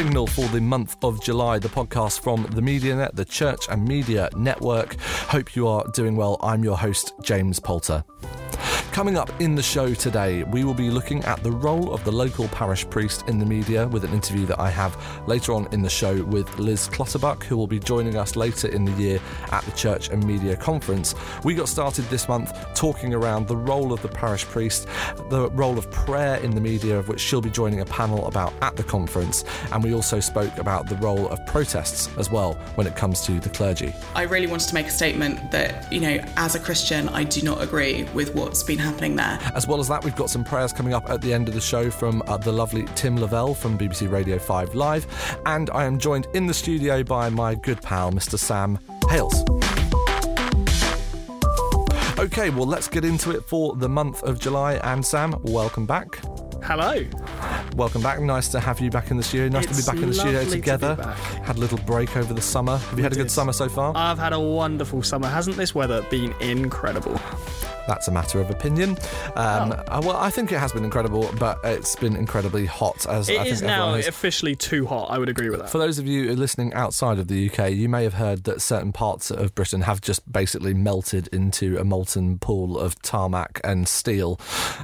Signal for the month of July, the podcast from the MediaNet, the Church and Media Network. Hope you are doing well. I'm your host, James Poulter. Coming up in the show today, we will be looking at the role of the local parish priest in the media with an interview that I have later on in the show with Liz Clutterbuck, who will be joining us later in the year at the Church and Media Conference. We got started this month talking around the role of the parish priest, the role of prayer in the media, of which she'll be joining a panel about at the conference, and we also spoke about the role of protests as well when it comes to the clergy. I really wanted to make a statement that, you know, as a Christian, I do not agree with what's been happening there. As well as that, we've got some prayers coming up at the end of the show from uh, the lovely Tim Lavelle from BBC Radio 5 Live. And I am joined in the studio by my good pal, Mr. Sam Hales. Okay, well, let's get into it for the month of July. And Sam, welcome back. Hello. Welcome back. Nice to have you back in the studio. Nice It's to be back in the studio lovely to together. Had a little break over the summer. Have you had a good did. summer so far? I've had a wonderful summer. Hasn't this weather been incredible? That's a matter of opinion. Um, Oh. uh, well, I think it has been incredible, but it's been incredibly hot. As It I think is now officially too hot. I would agree with that. For those of you listening outside of the UK, you may have heard that certain parts of Britain have just basically melted into a molten pool of tarmac and steel,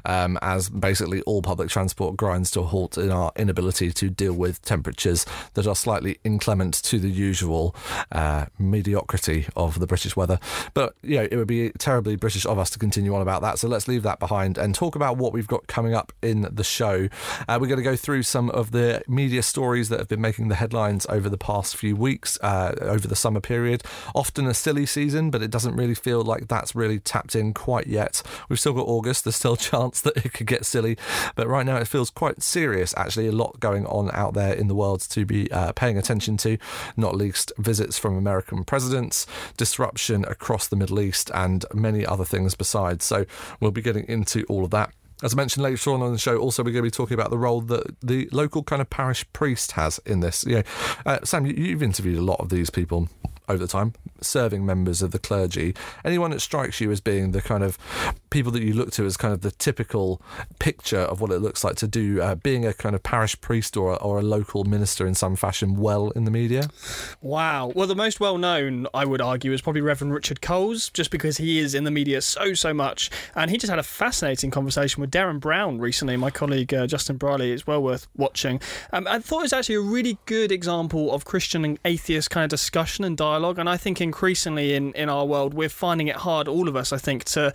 um, as basically all public transport grinds to a halt in our inability to deal with temperatures that are slightly inclement to the usual uh, mediocrity of the British weather. But you know, it would be terribly British of us to continue on about that. So let's leave that behind and talk about what we've got coming up in the show. Uh, we're going to go through some of the media stories that have been making the headlines over the past few weeks, uh, over the summer period. Often a silly season, but it doesn't really feel like that's really tapped in quite yet. We've still got August. There's still a chance that it could get silly, but right now it feels quite serious. Actually, a lot going on out there in the world to be uh, paying attention to, not least visits from American presidents, disruption across the Middle East, and many other things besides. So we'll be getting into all of that. As I mentioned later on on the show, also we're going to be talking about the role that the local kind of parish priest has in this. Know, uh, Sam, you, you've interviewed a lot of these people over the time, serving members of the clergy. Anyone that strikes you as being the kind of people that you look to as kind of the typical picture of what it looks like to do uh, being a kind of parish priest or, or a local minister in some fashion well in the media? Wow. Well, the most well known, I would argue, is probably Reverend Richard Coles, just because he is in the media so, so much. And he just had a fascinating conversation with Derren Brown recently. My colleague uh, Justin Brierley is well worth watching. Um, I thought it was actually a really good example of Christian and atheist kind of discussion and dialogue. And I think increasingly in, in our world, we're finding it hard, all of us, I think, to,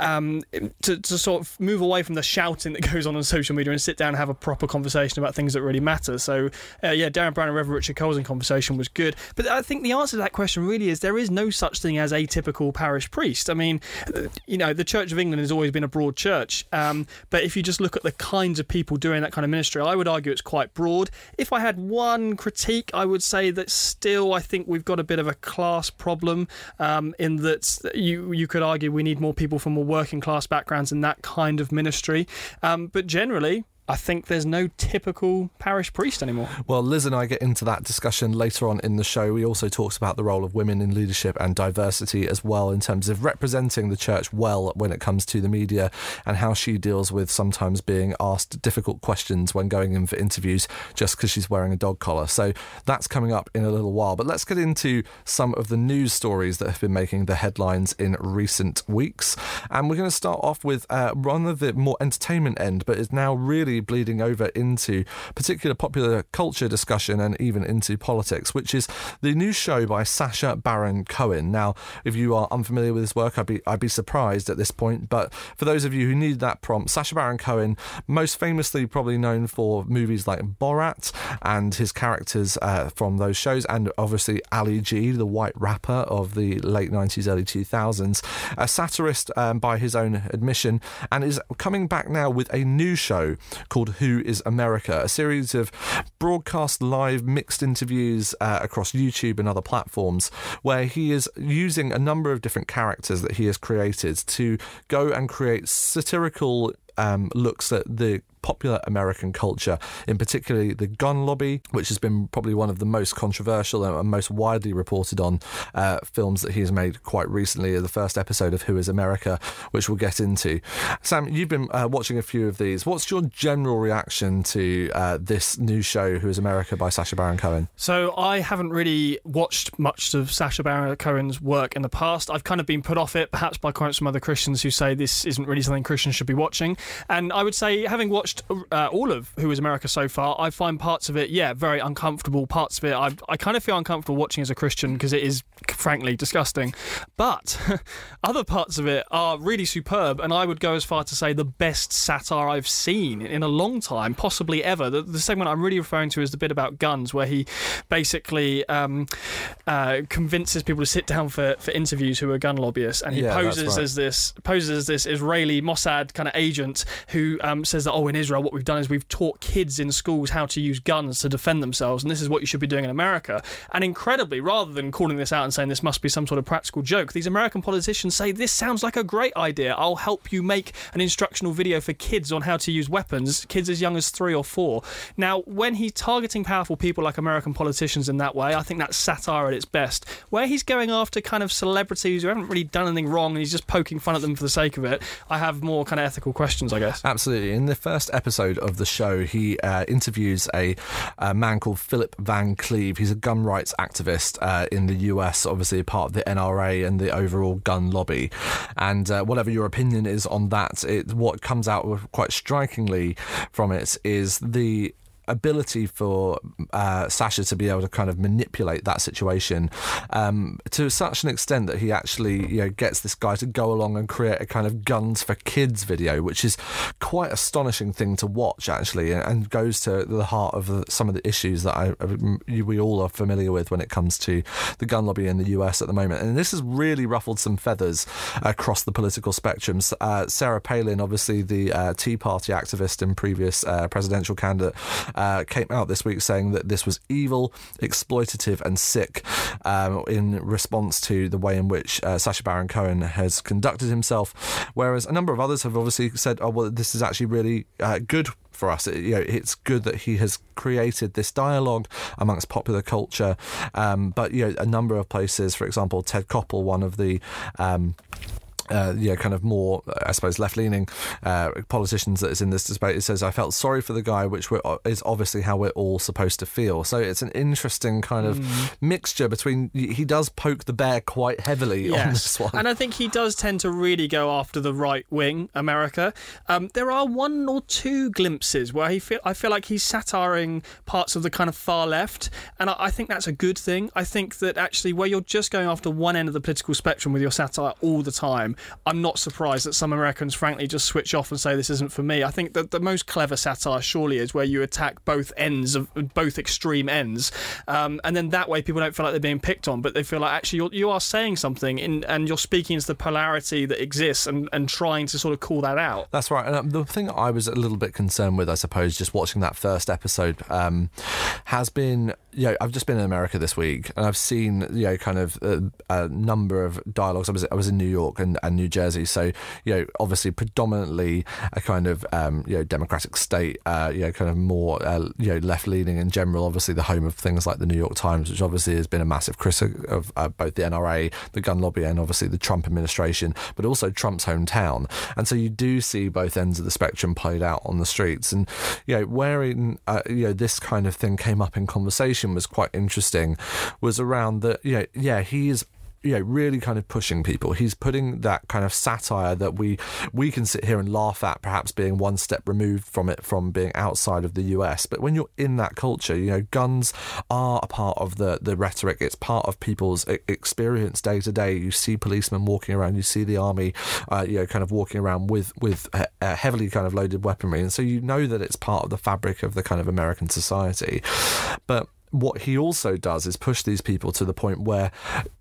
um, to, to sort of move away from the shouting that goes on on social media and sit down and have a proper conversation about things that really matter. So, uh, yeah, Derren Brown and Reverend Richard Coles conversation was good. But I think the answer to that question really is there is no such thing as a typical parish priest. I mean, uh, you know, the Church of England has always been a broad church. Um, but if you just look at the kinds of people doing that kind of ministry, I would argue it's quite broad. If I had one critique, I would say that still I think we've got a bit of a class problem um, in that you you could argue we need more people from more working class backgrounds in that kind of ministry. Um, but generally, I think there's no typical parish priest anymore. Well, Liz and I get into that discussion later on in the show. We also talked about the role of women in leadership and diversity as well, in terms of representing the church well when it comes to the media and how she deals with sometimes being asked difficult questions when going in for interviews just because she's wearing a dog collar. So that's coming up in a little while. But let's get into some of the news stories that have been making the headlines in recent weeks. And we're going to start off with uh, one of the more entertainment end, but is now really bleeding over into particular popular culture discussion and even into politics, which is the new show by Sacha Baron Cohen. Now, if you are unfamiliar with his work, I'd be I'd be surprised at this point. But for those of you who need that prompt, Sacha Baron Cohen, most famously probably known for movies like Borat and his characters uh, from those shows, and obviously Ali G, the white rapper of the late 90s, early 2000s, a satirist um, by his own admission, and is coming back now with a new show called Who is America, a series of broadcast live mixed interviews uh, across YouTube and other platforms where he is using a number of different characters that he has created to go and create satirical um, looks at the popular American culture, in particularly the gun lobby, which has been probably one of the most controversial and most widely reported on uh, films that he's made quite recently. The first episode of Who is America, which we'll get into. Sam, you've been uh, watching a few of these. What's your general reaction to uh, this new show, Who is America, by Sacha Baron Cohen? So I haven't really watched much of Sacha Baron Cohen's work in the past. I've kind of been put off it, perhaps by quite some other Christians who say this isn't really something Christians should be watching. And I would say, having watched uh, all of Who Is America so far. I find parts of it, yeah, very uncomfortable. Parts of it, I, I kind of feel uncomfortable watching as a Christian because it is, frankly, disgusting. But other parts of it are really superb, and I would go as far to say the best satire I've seen in a long time, possibly ever. The, the segment I'm really referring to is the bit about guns, where he basically um, uh, convinces people to sit down for, for interviews who are gun lobbyists, and he Yeah, poses right. as this poses as this Israeli Mossad kind of agent who um, says that oh in Israel what we've done is we've taught kids in schools how to use guns to defend themselves and this is what you should be doing in America. And incredibly rather than calling this out and saying this must be some sort of practical joke these American politicians say this sounds like a great idea. I'll help you make an instructional video for kids on how to use weapons kids as young as three or four. Now when he's targeting powerful people like American politicians in that way I think that's satire at its best. Where he's going after kind of celebrities who haven't really done anything wrong and he's just poking fun at them for the sake of it I have more kind of ethical questions I guess Absolutely. In the first episode of the show, he uh, interviews a, a man called Philip Van Cleave. He's a gun rights activist uh, in the US, obviously a part of the NRA and the overall gun lobby. And uh, whatever your opinion is on that, it, what comes out quite strikingly from it is the ability for uh, Sacha to be able to kind of manipulate that situation um, to such an extent that he actually you know gets this guy to go along and create a kind of guns for kids video, which is quite astonishing thing to watch actually, and, goes to the heart of the, some of the issues that I, we all are familiar with when it comes to the gun lobby in the US at the moment. And this has really ruffled some feathers across the political spectrum. Uh, Sarah Palin, obviously the uh, Tea Party activist and previous uh, presidential candidate, uh, came out this week saying that this was evil, exploitative, and sick um, in response to the way in which uh, Sacha Baron Cohen has conducted himself. Whereas a number of others have obviously said, oh, well, this is actually really uh, good for us. It, you know, it's good that he has created this dialogue amongst popular culture. Um, but you know, a number of places, for example, Ted Koppel, one of the um, uh, yeah, kind of more, I suppose, left-leaning uh, politicians that is in this debate. It says, "I felt sorry for the guy," which we're, is obviously how we're all supposed to feel. So it's an interesting kind of mixture between. He does poke the bear quite heavily on this one. And I think he does tend to really go after the right wing, America. Um, there are one or two glimpses where he feel I feel like he's satiring parts of the kind of far left, and I, I think that's a good thing. I think that actually, where you're just going after one end of the political spectrum with your satire all the time, I'm not surprised that some Americans, frankly, just switch off and say this isn't for me. I think that the most clever satire surely is where you attack both ends of both extreme ends, um, and then that way people don't feel like they're being picked on, but they feel like actually you're, you are saying something in, and you're speaking into the polarity that exists and, and trying to sort of call that out. That's right. And um, the thing I was a little bit concerned with, I suppose, just watching that first episode, um, has been you know, I've just been in America this week, and I've seen you know kind of a, a number of dialogues. I was I was in New York and, and New Jersey, so you know obviously predominantly a kind of um, you know democratic state, uh, you know kind of more uh, you know left leaning in general. Obviously the home of things like the New York Times, which obviously has been a massive critic of uh, both the NRA, the gun lobby, and obviously the Trump administration, but also Trump's hometown. And so you do see both ends of the spectrum played out on the streets, and you know wherein uh, you know this kind of thing came up in conversation was quite interesting was around that you know yeah he is you know really kind of pushing people. He's putting that kind of satire that we we can sit here and laugh at perhaps being one step removed from it from being outside of the US but when you're in that culture you know guns are a part of the the rhetoric. It's part of people's experience day to day. You see policemen walking around. You see the army uh, you know kind of walking around with with heavily kind of loaded weaponry. And so you know that it's part of the fabric of the kind of American society. But what he also does is push these people to the point where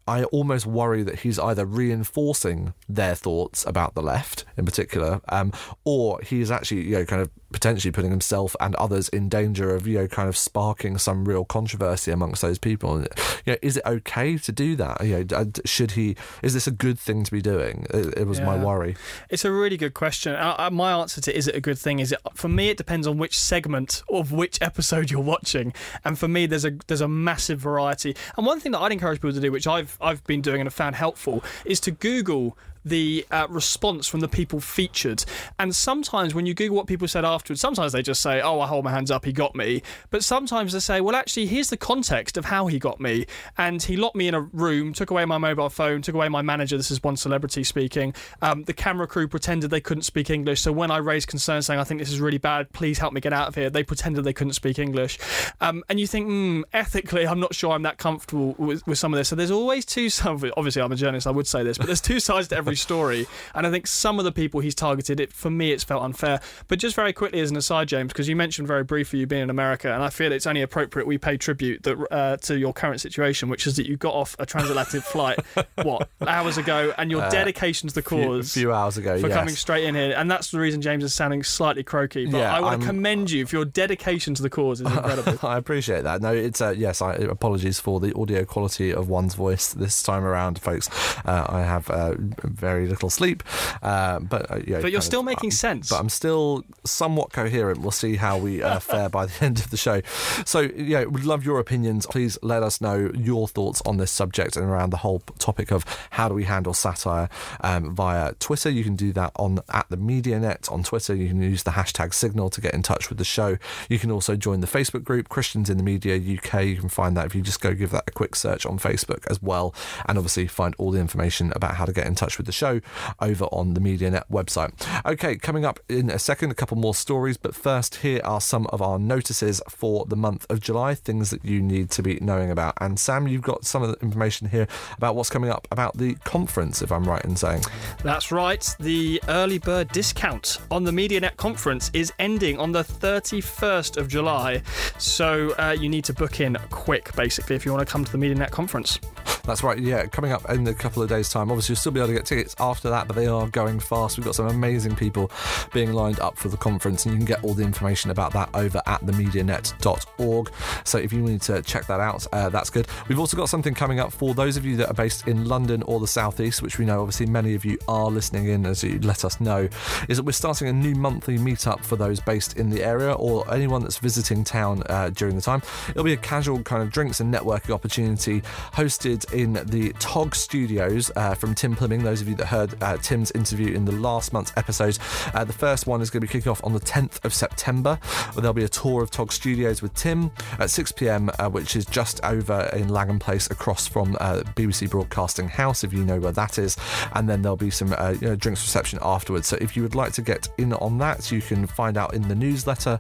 I almost worry that he's either reinforcing their thoughts about the left in particular, um, or he's actually, you know, kind of potentially putting himself and others in danger of, you know, kind of sparking some real controversy amongst those people. You know, is it okay to do that? You know, should he? Is this a good thing to be doing? It, it was yeah. my worry. It's a really good question. Uh, my answer to is it a good thing is it for me it depends on which segment of which episode you're watching, and for me there's a there's a massive variety. And one thing that I'd encourage people to do, which I've I've been doing and have found helpful, is to Google the uh, response from the people featured. And sometimes when you Google what people said afterwards, sometimes they just say, "Oh, I hold my hands up, he got me." But sometimes they say, "Well, actually, here's the context of how he got me." And he locked me in a room, took away my mobile phone, took away my manager. This is one celebrity speaking. Um, the camera crew pretended they couldn't speak English. So when I raised concerns saying, "I think this is really bad, please help me get out of here," they pretended they couldn't speak English. Um, and you think, mm, ethically, I'm not sure I'm that comfortable with, with some of this. So there's always two. sides. Obviously, I'm a journalist. I would say this, but there's two sides to every story. And I think some of the people he's targeted, it for me, it's felt unfair. But just very quickly as an aside, James, because you mentioned very briefly you being in America, and I feel it's only appropriate we pay tribute that, uh, to your current situation, which is that you got off a transatlantic flight, what, hours ago, and your uh, dedication to the cause. A few, hours ago, For yes. coming straight in here. And that's the reason James is sounding slightly croaky. But yeah, I want to commend you for your dedication to the cause. is incredible. I appreciate that. No, it's, uh, yes, I, apologies for the audio quality of one's voice this time around, folks. Uh, I have uh, very little sleep. Uh, but uh, yeah, but you're still of, making sense. But I'm still somewhat coherent. We'll see how we uh, fare by the end of the show. So yeah, we'd love your opinions. Please let us know your thoughts on this subject and around the whole topic of how do we handle satire um, via Twitter. You can do that on at the MediaNet on Twitter. You can use the hashtag Signal to get in touch with the show. You can also join the Facebook group Christians in the Media UK. You can find that if you just go give that a quick search on Facebook as well, and obviously find all the information about how to get in touch with the show over on the MediaNet website. Okay, coming up in a second, a couple more stories, but first, here are some of our notices for the month of July, things that you need to be knowing about. And Sam, you've got some of the information here about what's coming up about the conference, if I'm right in saying. That's right. The early bird discount on the MediaNet conference is ending on the 31st of July. So uh, you need to book in quick, basically, if you want to come to the MediaNet conference. That's right, yeah, coming up in a couple of days' time. Obviously, you'll still be able to get tickets after that, but they are going fast. We've got some amazing people being lined up for the conference, and you can get all the information about that over at themedianet.org. So if you need to check that out, uh, that's good. We've also got something coming up for those of you that are based in London or the Southeast, which we know obviously many of you are listening in as you let us know, is that we're starting a new monthly meetup for those based in the area or anyone that's visiting town uh, during the time. It'll be a casual kind of drinks and networking opportunity hosted in the Tog Studios uh, from Tim Plimming. Those of you that heard uh, Tim's interview in the last month's episode, uh, the first one is going to be kicking off on the 10th of September, there'll be a tour of Tog Studios with Tim at 6 pm, uh, which is just over in Langham Place across from uh, BBC Broadcasting House, if you know where that is. And then there'll be some uh, you know, drinks reception afterwards. So if you would like to get in on that, you can find out in the newsletter,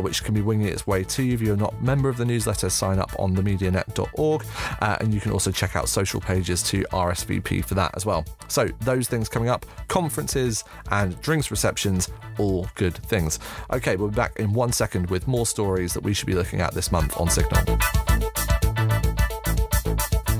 which can be winging its way to you. If you're not a member of the newsletter, sign up on themedianet.org, and you can also check out social pages to RSVP for that as well. So, those things coming up conferences and drinks receptions, all good things. Okay, we'll be back in one second with more stories that we should be looking at this month on Signal.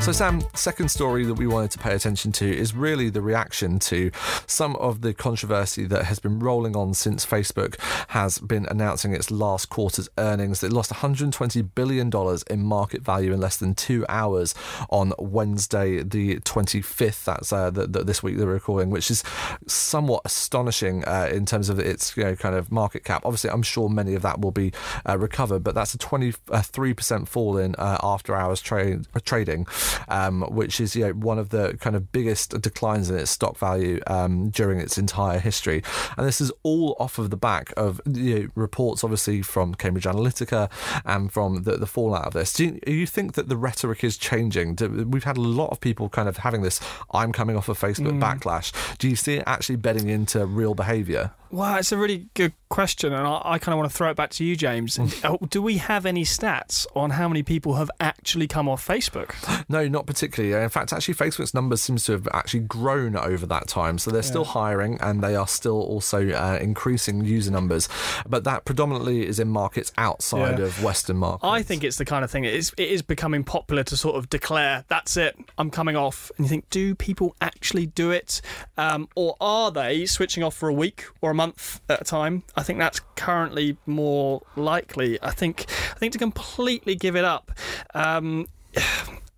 So, Sam, second story that we wanted to pay attention to is really the reaction to some of the controversy that has been rolling on since Facebook has been announcing its last quarter's earnings. It lost $120 billion in market value in less than two hours on Wednesday, the 25th. That's uh, the, the, this week they're recording, which is somewhat astonishing uh, in terms of its you know, kind of market cap. Obviously, I'm sure many of that will be uh, recovered, but that's a 23% fall in uh, after hours tra- trading um, which is you know, one of the kind of biggest declines in its stock value um, during its entire history. And this is all off of the back of you know, reports, obviously, from Cambridge Analytica and from the, the fallout of this. Do you, you, think that the rhetoric is changing? Do, we've had a lot of people kind of having this I'm coming off of Facebook mm. backlash. Do you see it actually bedding into real behaviour? Well, it's a really good question, and I, I kind of want to throw it back to you, James. Uh, do we have any stats on how many people have actually come off Facebook? No, not particularly. In fact, actually, Facebook's numbers seems to have actually grown over that time, so they're yeah. still hiring and they are still also uh, increasing user numbers. But that predominantly is in markets outside yeah. of Western markets. I think it's the kind of thing it is. It is becoming popular to sort of declare, "That's it, I'm coming off," and you think, do people actually do it, um, or are they switching off for a week or a month at a time. I think that's currently more likely. I think I think to completely give it up. Um,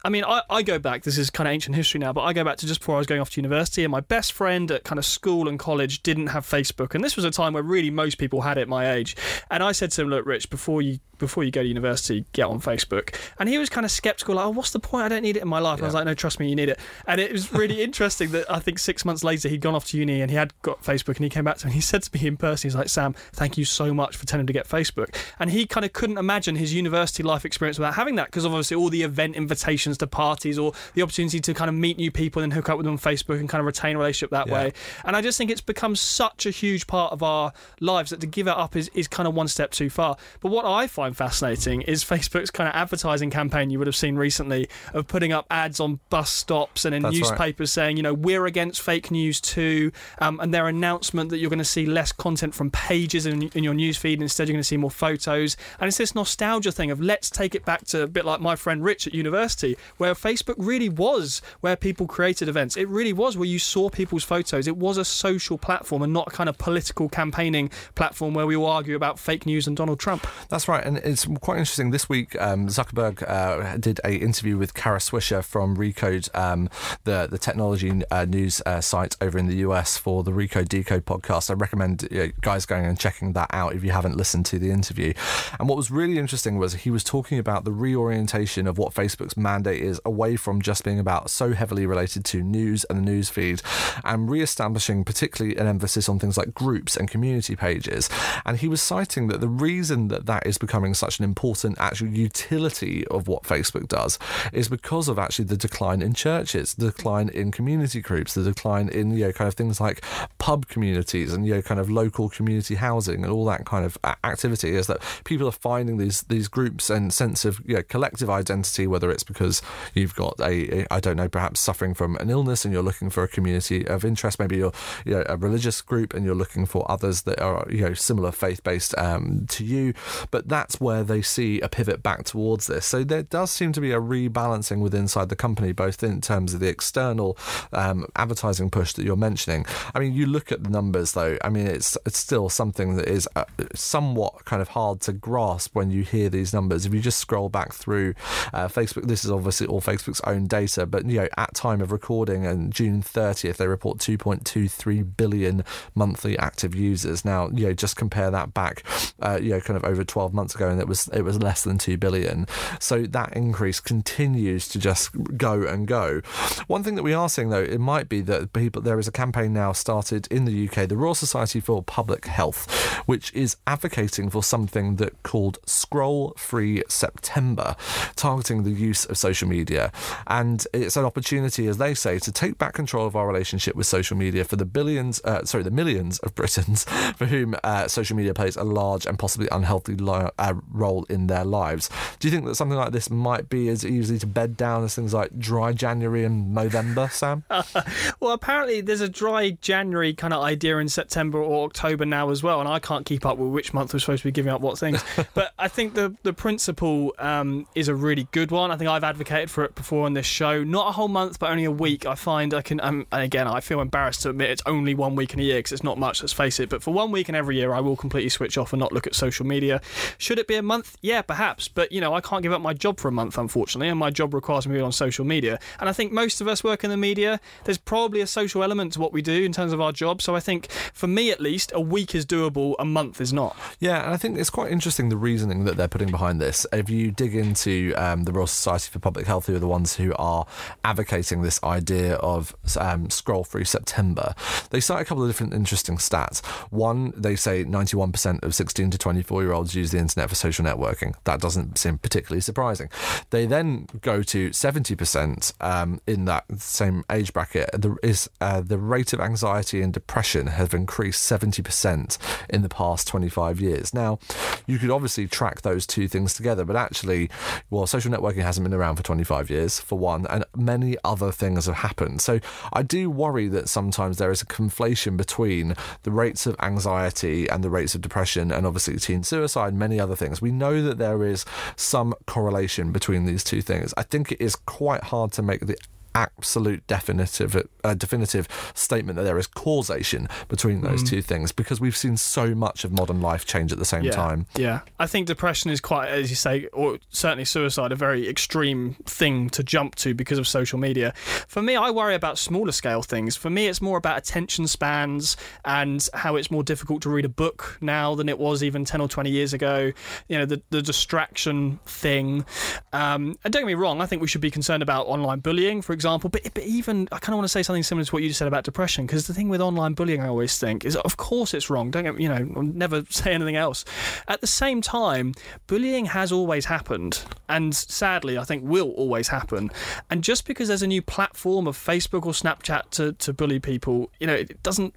I mean, I, I go back, this is kind of ancient history now, but I go back to just before I was going off to university, and my best friend at kind of school and college didn't have Facebook. And this was a time where really most people had it my age. And I said to him, Look, Rich, before you before you go to university, get on Facebook. And he was kind of skeptical, like, oh, what's the point? I don't need it in my life. Yeah. I was like, no, trust me, you need it. And it was really interesting that I think six months later he'd gone off to uni and he had got Facebook and he came back to me and he said to me in person, he's like, Sam, thank you so much for telling him to get Facebook. And he kind of couldn't imagine his university life experience without having that because obviously all the event invitations to parties or the opportunity to kind of meet new people and hook up with them on Facebook and kind of retain a relationship that yeah. way. And I just think it's become such a huge part of our lives that to give it up is, is kind of one step too far. But what I find fascinating is Facebook's kind of advertising campaign you would have seen recently of putting up ads on bus stops and in That's newspapers right. saying, you know, we're against fake news too, um, and their announcement that you're going to see less content from pages in, in your newsfeed, instead you're going to see more photos. And it's this nostalgia thing of let's take it back to a bit like my friend Rich at university, where Facebook really was where people created events. It really was where you saw people's photos. It was a social platform and not a kind of political campaigning platform where we all argue about fake news and Donald Trump. That's right, and it's quite interesting. This week, um, Zuckerberg uh, did a interview with Kara Swisher from Recode, um, the the technology uh, news uh, site over in the US for the Recode Decode podcast. I recommend guys going and checking that out if you haven't listened to the interview. And what was really interesting was he was talking about the reorientation of what Facebook's mandate is away from just being about so heavily related to news and the news feed, and re-establishing particularly an emphasis on things like groups and community pages. And he was citing that the reason that that is becoming such an important actual utility of what Facebook does is because of actually the decline in churches, the decline in community groups, the decline in you know kind of things like pub communities and you know kind of local community housing and all that kind of activity. Is that people are finding these these groups and sense of you know, collective identity, whether it's because you've got a, a I don't know perhaps suffering from an illness and you're looking for a community of interest, maybe you're you know, a religious group and you're looking for others that are you know similar faith based um, to you, but that's where they see a pivot back towards this. So there does seem to be a rebalancing within inside the company, both in terms of the external um, advertising push that you're mentioning. I mean, you look at the numbers though. I mean, it's it's still something that is uh, somewhat kind of hard to grasp when you hear these numbers. If you just scroll back through uh, Facebook, this is obviously all Facebook's own data, but you know, at time of recording and June 30th, they report 2.23 billion monthly active users. Now, you know, just compare that back, uh, you know, kind of over 12 months ago, and it was it was less than 2 billion. So that increase continues to just go and go. One thing that we are seeing though, it might be that people there is a campaign now started in the UK, the Royal Society for Public Health, which is advocating for something that called Scroll Free September, targeting the use of social media. And it's an opportunity, as they say, to take back control of our relationship with social media for the billions, uh, sorry, the millions of Britons for whom uh, social media plays a large and possibly unhealthy lo- uh, role in their lives. Do you think that something like this might be as easy to bed down as things like dry January and November, Sam? well, apparently there's a dry January kind of idea in September or October now as well, and I can't keep up with which month we're supposed to be giving up what things. but I think the the principle um, is a really good one. I think I've advocated advocated for it before on this show. Not a whole month, but only a week. I find I can, um, and again, I feel embarrassed to admit it's only one week in a year because it's not much, let's face it. But for one week in every year, I will completely switch off and not look at social media. Should it be a month? Yeah, perhaps. But, you know, I can't give up my job for a month, unfortunately, and my job requires me to be on social media. And I think most of us work in the media. There's probably a social element to what we do in terms of our job. So I think, for me at least, a week is doable, a month is not. Yeah, and I think it's quite interesting the reasoning that they're putting behind this. If you dig into um, the Royal Society for Public Health, who are the ones who are advocating this idea of um, scroll free September, they cite a couple of different interesting stats. One, they say 91% of 16 to 24 year olds use the internet for social networking. That doesn't seem particularly surprising. They then go to 70% um, in that same age bracket. The, is uh, the rate of anxiety and depression have increased 70% in the past 25 years. Now, you could obviously track those two things together, but actually, well, social networking hasn't been around for 25 years, for one, and many other things have happened. So I do worry that sometimes there is a conflation between the rates of anxiety and the rates of depression, and obviously teen suicide, many other things. We know that there is some correlation between these two things. I think it is quite hard to make the absolute definitive uh, definitive statement that there is causation between those mm. two things because we've seen so much of modern life change at the same yeah, time. Yeah, I think depression is quite, as you say, or certainly suicide, a very extreme thing to jump to because of social media. For me, I worry about smaller scale things. For me, it's more about attention spans and how it's more difficult to read a book now than it was even 10 or 20 years ago. You know, the, the distraction thing. Um, and don't get me wrong, I think we should be concerned about online bullying, for example. But, but even I kind of want to say something similar to what you just said about depression, because the thing with online bullying, I always think is, of course, it's wrong. Don't get you know, I'll never say anything else. At the same time, bullying has always happened, and sadly, I think will always happen. And just because there's a new platform of Facebook or Snapchat to, to bully people, you know, it doesn't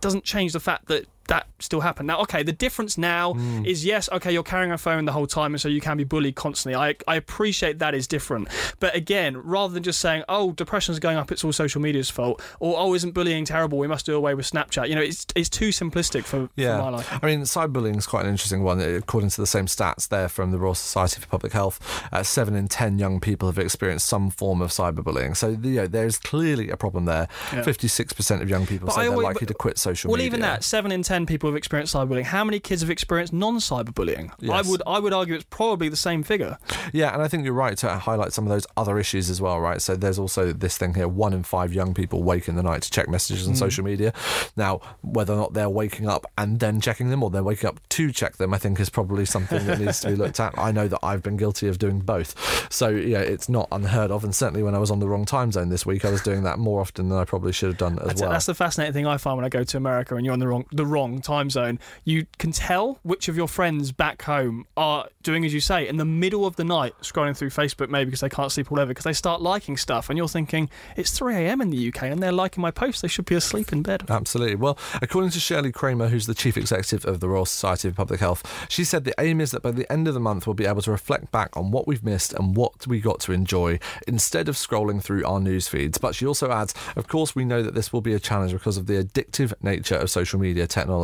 doesn't change the fact that that still happen. Now, okay, the difference now mm. is yes, okay, you're carrying a phone the whole time, and so you can be bullied constantly. I, I appreciate that is different. But again, rather than just saying, oh, depression's going up, it's all social media's fault, or oh, isn't bullying terrible, we must do away with Snapchat, you know, it's, it's too simplistic for, yeah. for my life. I mean, cyberbullying is quite an interesting one. According to the same stats there from the Royal Society for Public Health, uh, seven in ten young people have experienced some form of cyberbullying. So, you know, there's clearly a problem there. Yeah. 56% of young people but say I they're likely to quit social well, media. Well, even that, seven in ten people have experienced cyberbullying. How many kids have experienced non-cyberbullying? Yes. I would I would argue it's probably the same figure. Yeah, and I think you're right to highlight some of those other issues as well, right? So there's also this thing here: one in five young people wake in the night to check messages on mm. social media. Now, whether or not they're waking up and then checking them, or they're waking up to check them, I think is probably something that needs to be looked at. I know that I've been guilty of doing both, so yeah, it's not unheard of. And certainly when I was on the wrong time zone this week, I was doing that more often than I probably should have done as that's well. That's the fascinating thing I find when I go to America and you're on the wrong the wrong time zone. You can tell which of your friends back home are doing as you say in the middle of the night, scrolling through Facebook maybe because they can't sleep or whatever, because they start liking stuff, and you're thinking it's 3 a.m. in the UK and they're liking my post. They should be asleep in bed. Absolutely. Well, according to Shirley Cramer, who's the chief executive of the Royal Society of Public Health, she said the aim is that by the end of the month we'll be able to reflect back on what we've missed and what we got to enjoy instead of scrolling through our news feeds. But she also adds, of course, we know that this will be a challenge because of the addictive nature of social media technology,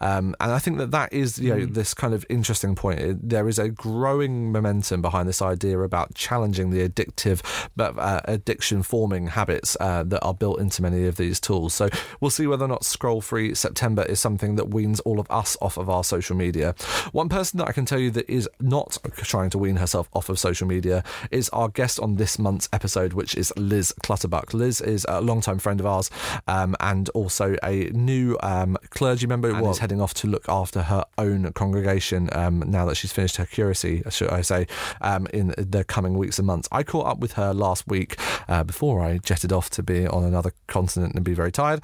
um, and I think that that is you know mm. this kind of interesting point. There is a growing momentum behind this idea about challenging the addictive but uh, addiction forming habits uh, that are built into many of these tools. So we'll see whether or not scroll free September is something that weans all of us off of our social media. One person that I can tell you that is not trying to wean herself off of social media is our guest on this month's episode, which is Liz Clutterbuck. Liz is a long-time friend of ours um, and also a new um, clergy member and is heading off to look after her own congregation um, now that she's finished her curacy, should I say, um, in the coming weeks and months. I caught up with her last week uh, before I jetted off to be on another continent and be very tired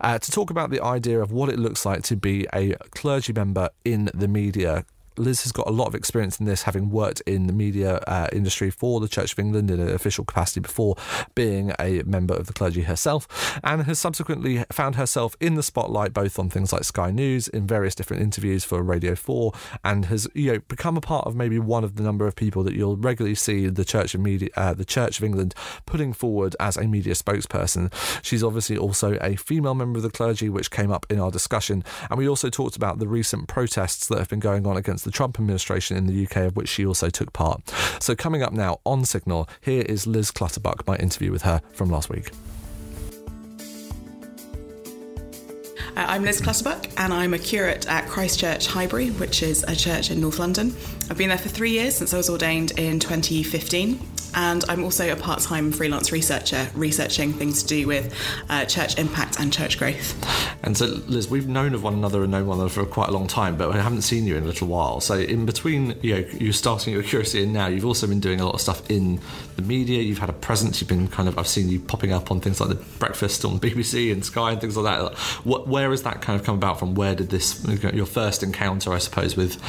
uh, to talk about the idea of what it looks like to be a clergy member in the media Liz has got a lot of experience in this, having worked in the media uh, industry for the Church of England in an official capacity before being a member of the clergy herself, and has subsequently found herself in the spotlight both on things like Sky News, in various different interviews for Radio 4, and has you know become a part of maybe one of the number of people that you'll regularly see the Church of Media, uh, the Church of England putting forward as a media spokesperson. She's obviously also a female member of the clergy, which came up in our discussion, and we also talked about the recent protests that have been going on against the Trump administration in the UK, of which she also took part. So, coming up now on Signal, here is Liz Clutterbuck, my interview with her from last week. I'm Liz Clutterbuck, and I'm a curate at Christchurch Highbury, which is a church in North London. I've been there for three years since I was ordained in 2015 and I'm also a part time freelance researcher researching things to do with uh, church impact and church growth. And so, Liz, we've known of one another and known one another for quite a long time, but I haven't seen you in a little while. So, in between, you know, you're starting your curiosity and now, you've also been doing a lot of stuff in the media. You've had a presence. You've been kind of, I've seen you popping up on things like the breakfast on BBC and Sky and things like that. What, where has that kind of come about from? Where did this, your first encounter, I suppose, with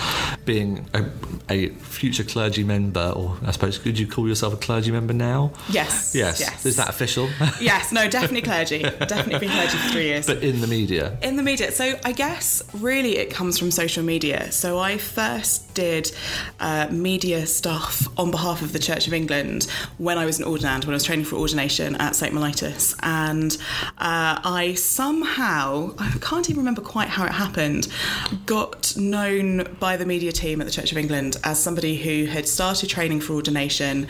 being a, a future clergy member, or I suppose, could you call yourself a clergy member now? Yes. Yes. yes. Is that official? yes. No, definitely clergy. definitely been clergy for three years. But in the media? In the media. So I guess really it comes from social media. So I first did uh, media stuff on behalf of the Church of England when I was an ordinand, when I was training for ordination at St. Mellitus. And uh, I somehow, I can't even remember quite how it happened, got known by the media team at the Church of England as somebody who had started training for ordination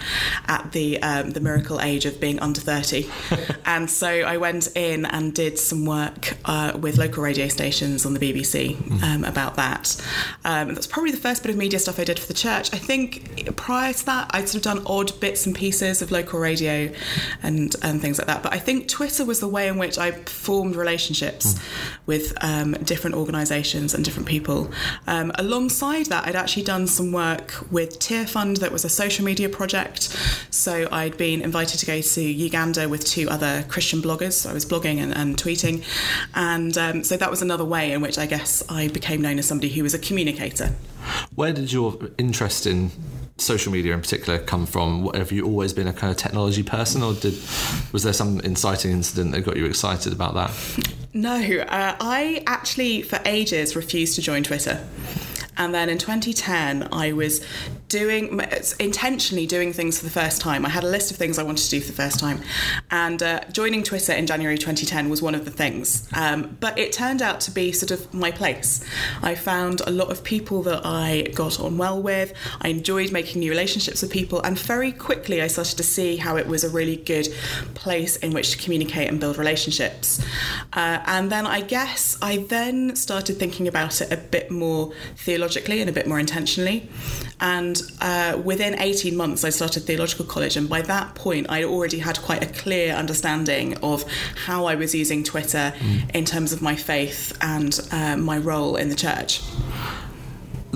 at the um, the miracle age of being under 30. and so I went in and did some work uh, with local radio stations on the BBC um, about that. Um, that's probably the first bit of media stuff I did for the church. I think prior to that, I'd sort of done odd bits and pieces of local radio and, and things like that. But I think Twitter was the way in which I formed relationships mm. With um, different organisations and different people. Um, alongside that, I'd actually done some work with Tearfund, that was a social media project so I'd been invited to go to Uganda with two other Christian bloggers. I was blogging and, and tweeting. And um, so that was another way in which I guess I became known as somebody who was a communicator. Where did your interest in social media in particular come from? Have you always been a kind of technology person, or did was there some inciting incident that got you excited about that? No, uh, I actually for ages refused to join Twitter. And then in 2010, I was doing intentionally doing things for the first time. I had a list of things I wanted to do for the first time, and uh, joining Twitter in January 2010 was one of the things. Um, but it turned out to be sort of my place. I found a lot of people that I got on well with. I enjoyed making new relationships with people, and very quickly I started to see how it was a really good place in which to communicate and build relationships. Uh, and then I guess I then started thinking about it a bit more theologically and a bit more intentionally. And uh, within 18 months, I started theological college, and by that point, I already had quite a clear understanding of how I was using Twitter mm. in terms of my faith and uh, my role in the church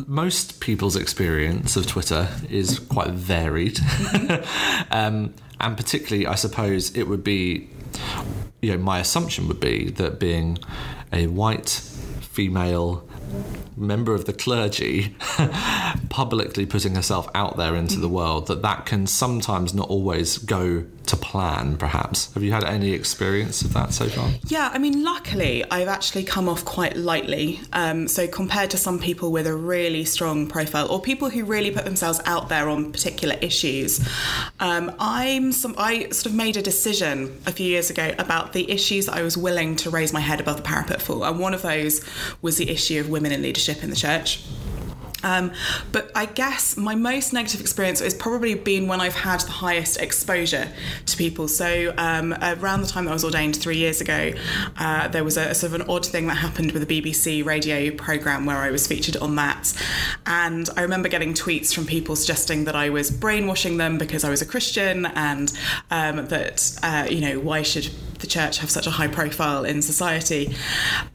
most people's experience of Twitter is quite varied. Mm-hmm. um, and particularly, I suppose it would be, you know, my assumption would be that being a white female member of the clergy publicly putting herself out there into the world that that can sometimes not always go to plan perhaps. Have you had any experience of that so far? Yeah i mean luckily i've actually come off quite lightly. Um, so compared to some people with a really strong profile or people who really put themselves out there on particular issues um, i'm some i sort of made a decision a few years ago about the issues i was willing to raise my head above the parapet for. And one of those was the issue of women in leadership in the church um, but I guess my most negative experience has probably been when I've had the highest exposure to people. So um, around the time that I was ordained three years ago, uh, there was a, a, sort of an odd thing that happened with a BBC radio program where I was featured on that, and I remember getting tweets from people suggesting that I was brainwashing them because I was a Christian and um, that uh, you know why should the church have such a high profile in society.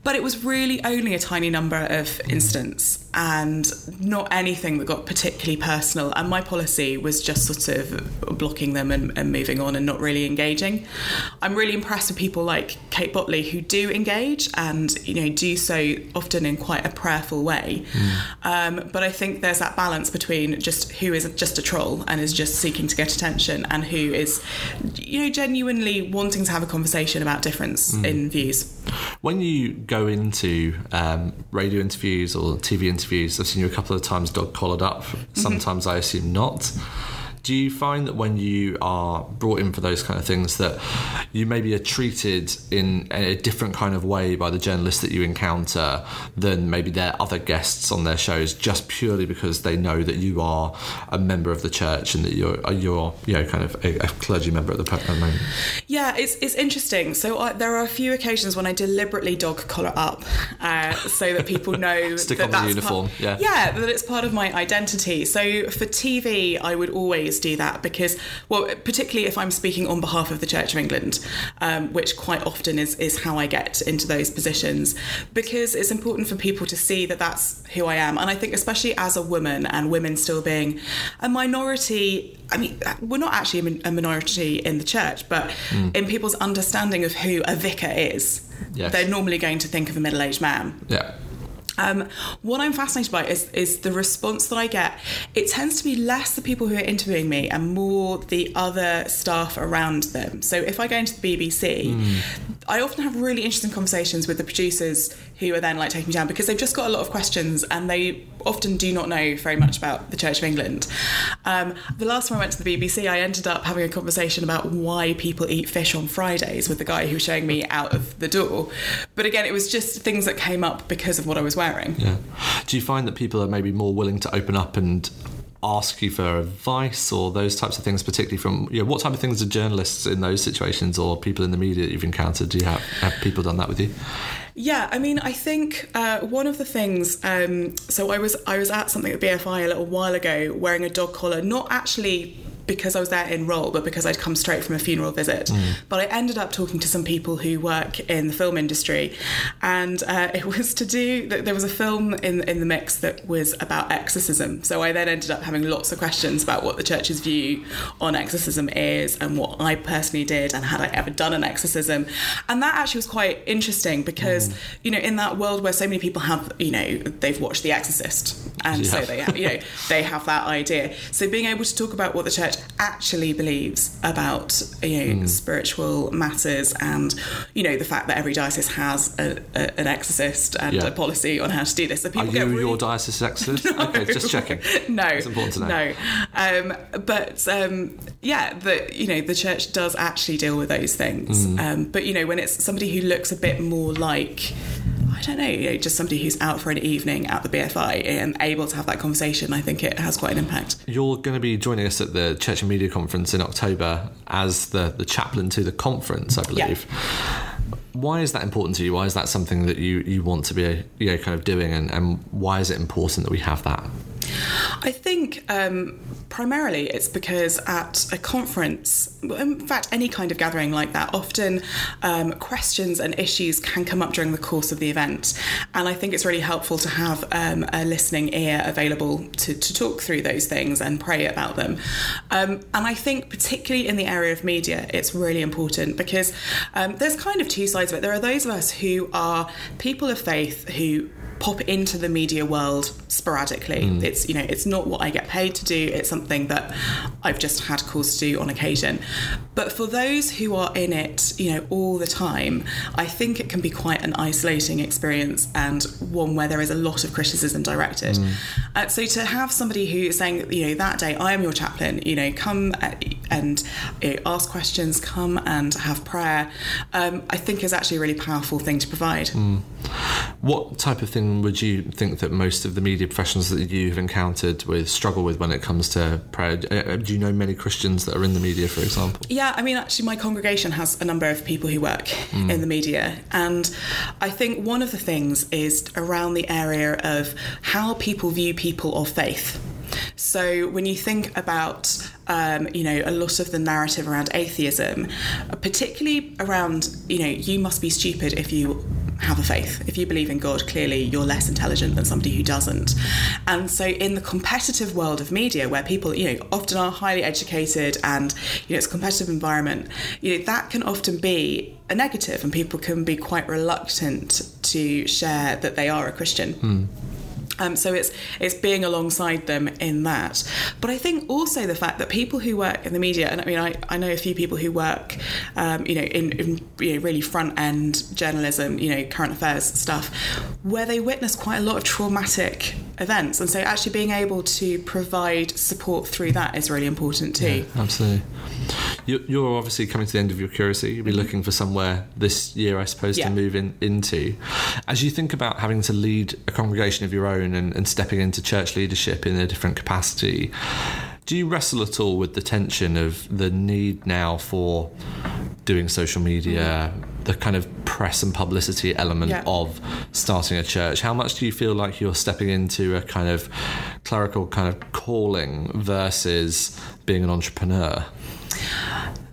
But it was really only a tiny number of incidents and not anything that got particularly personal. And my policy was just sort of blocking them and, and moving on and not really engaging. I'm really impressed with people like Kate Bottley who do engage and you know do so often in quite a prayerful way. Mm. Um, but I think there's that balance between just who is just a troll and is just seeking to get attention and who is you know genuinely wanting to have a conversation about difference mm. in views. When you go into um, radio interviews or TV interviews, I've seen you a couple of times dog collared up. Sometimes mm-hmm. I assume not. Do you find that when you are brought in for those kind of things that you maybe are treated in a different kind of way by the journalists that you encounter than maybe their other guests on their shows just purely because they know that you are a member of the church and that you're you're you know kind of a, a clergy member at the, at the moment? Yeah, it's, it's interesting. So I, there are a few occasions when I deliberately dog collar up uh, so that people know Stick that on the uniform, part, yeah. yeah, that it's part of my identity. So for TV, I would always do that because, well, particularly if I'm speaking on behalf of the Church of England, um, which quite often is is how I get into those positions, because it's important for people to see that that's who I am. And I think especially as a woman and women still being a minority. I mean, we're not actually a minority in the church, but in people's understanding of who a vicar is, Yes. they're normally going to think of a middle-aged man. Yeah. Um, what I'm fascinated by is, is the response that I get. It tends to be less the people who are interviewing me and more the other staff around them. So if I go into the BBC, I often have really interesting conversations with the producers who are then like taking me down because they've just got a lot of questions and they often do not know very much about the Church of England. Um, the last time I went to the BBC, I ended up having a conversation about why people eat fish on Fridays with the guy who was showing me out of the door. But again, it was just things that came up because of what I was wearing. Yeah. Do you find that people are maybe more willing to open up and ask you for advice or those types of things, particularly from you know, what type of things do journalists in those situations or people in the media that you've encountered? Do you have have people done that with you? Yeah, I mean, I think uh, one of the things. Um, so I was I was at something at BFI a little while ago, wearing a dog collar, not actually because I was there in role, but because I'd come straight from a funeral visit. But I ended up talking to some people who work in the film industry, and uh, it was to do. That there was a film in in the mix that was about exorcism. So I then ended up having lots of questions about what the church's view on exorcism is, and what I personally did, and had I ever done an exorcism, and that actually was quite interesting because you know in that world where so many people have you know they've watched The Exorcist, and so they have, you know they have that idea. So being able to talk about what the church actually believes about you know spiritual matters and you know the fact that every diocese has a, a, an exorcist and Yeah. a policy on how to do this. So Are you really your diocese exorcist? Okay, just checking. no, It's important to know. No, um, but um, yeah, the you know the church does actually deal with those things. Mm. Um, but you know when it's somebody who looks a bit more like. I don't know, you know, just somebody who's out for an evening at the BFI and able to have that conversation, I think it has quite an impact. You're going to be joining us at the Church and Media Conference in October as the, the chaplain to the conference, I believe. Why is that important to you? Why is that something that you, you want to be you know, kind of doing, and, and why is it important that we have that? I think um, primarily it's because at a conference, in fact, any kind of gathering like that, often um, questions and issues can come up during the course of the event. And I think it's really helpful to have um, a listening ear available to, to talk through those things and pray about them. Um, and I think, particularly in the area of media, it's really important because um, there's kind of two sides of it. There are those of us who are people of faith who pop into the media world sporadically. It's you know it's not what I get paid to do. It's something that I've just had calls to do on occasion. But for those who are in it, you know, all the time, I think it can be quite an isolating experience and one where there is a lot of criticism directed. Uh, so to have somebody who is saying, you know, that day I am your chaplain, you know, come uh, and you know, ask questions, come and have prayer, um, I think is actually a really powerful thing to provide. What type of thing would you think that most of the media professionals that you've encountered with struggle with when it comes to prayer? Uh, Do you know many Christians that are in the media, for example? Yeah, I mean, actually, my congregation has a number of people who work in the media. And I think one of the things is around the area of how people view people of faith. So when you think about, um, you know, a lot of the narrative around atheism, uh, particularly around, you know, you must be stupid if you have a faith. If you believe in God, clearly you're less intelligent than somebody who doesn't. And so in the competitive world of media, where people, you know, often are highly educated and, you know, it's a competitive environment, you know, that can often be a negative and people can be quite reluctant to share that they are a Christian. Hmm. Um, so it's it's being alongside them in that. But I think also the fact that people who work in the media, and I mean I, I know a few people who work, um, you know, in, in you know, really front end journalism, you know, current affairs stuff, where they witness quite a lot of traumatic events. And so actually being able to provide support through that is really important too. Yeah, absolutely. You're obviously coming to the end of your curacy. You'll be looking for somewhere this year, I suppose, Yeah. to move in, into. As you think about having to lead a congregation of your own and, and stepping into church leadership in a different capacity, do you wrestle at all with the tension of the need now for doing social media, mm-hmm. the kind of press and publicity element Yeah. of starting a church? How much do you feel like you're stepping into a kind of clerical kind of calling versus being an entrepreneur?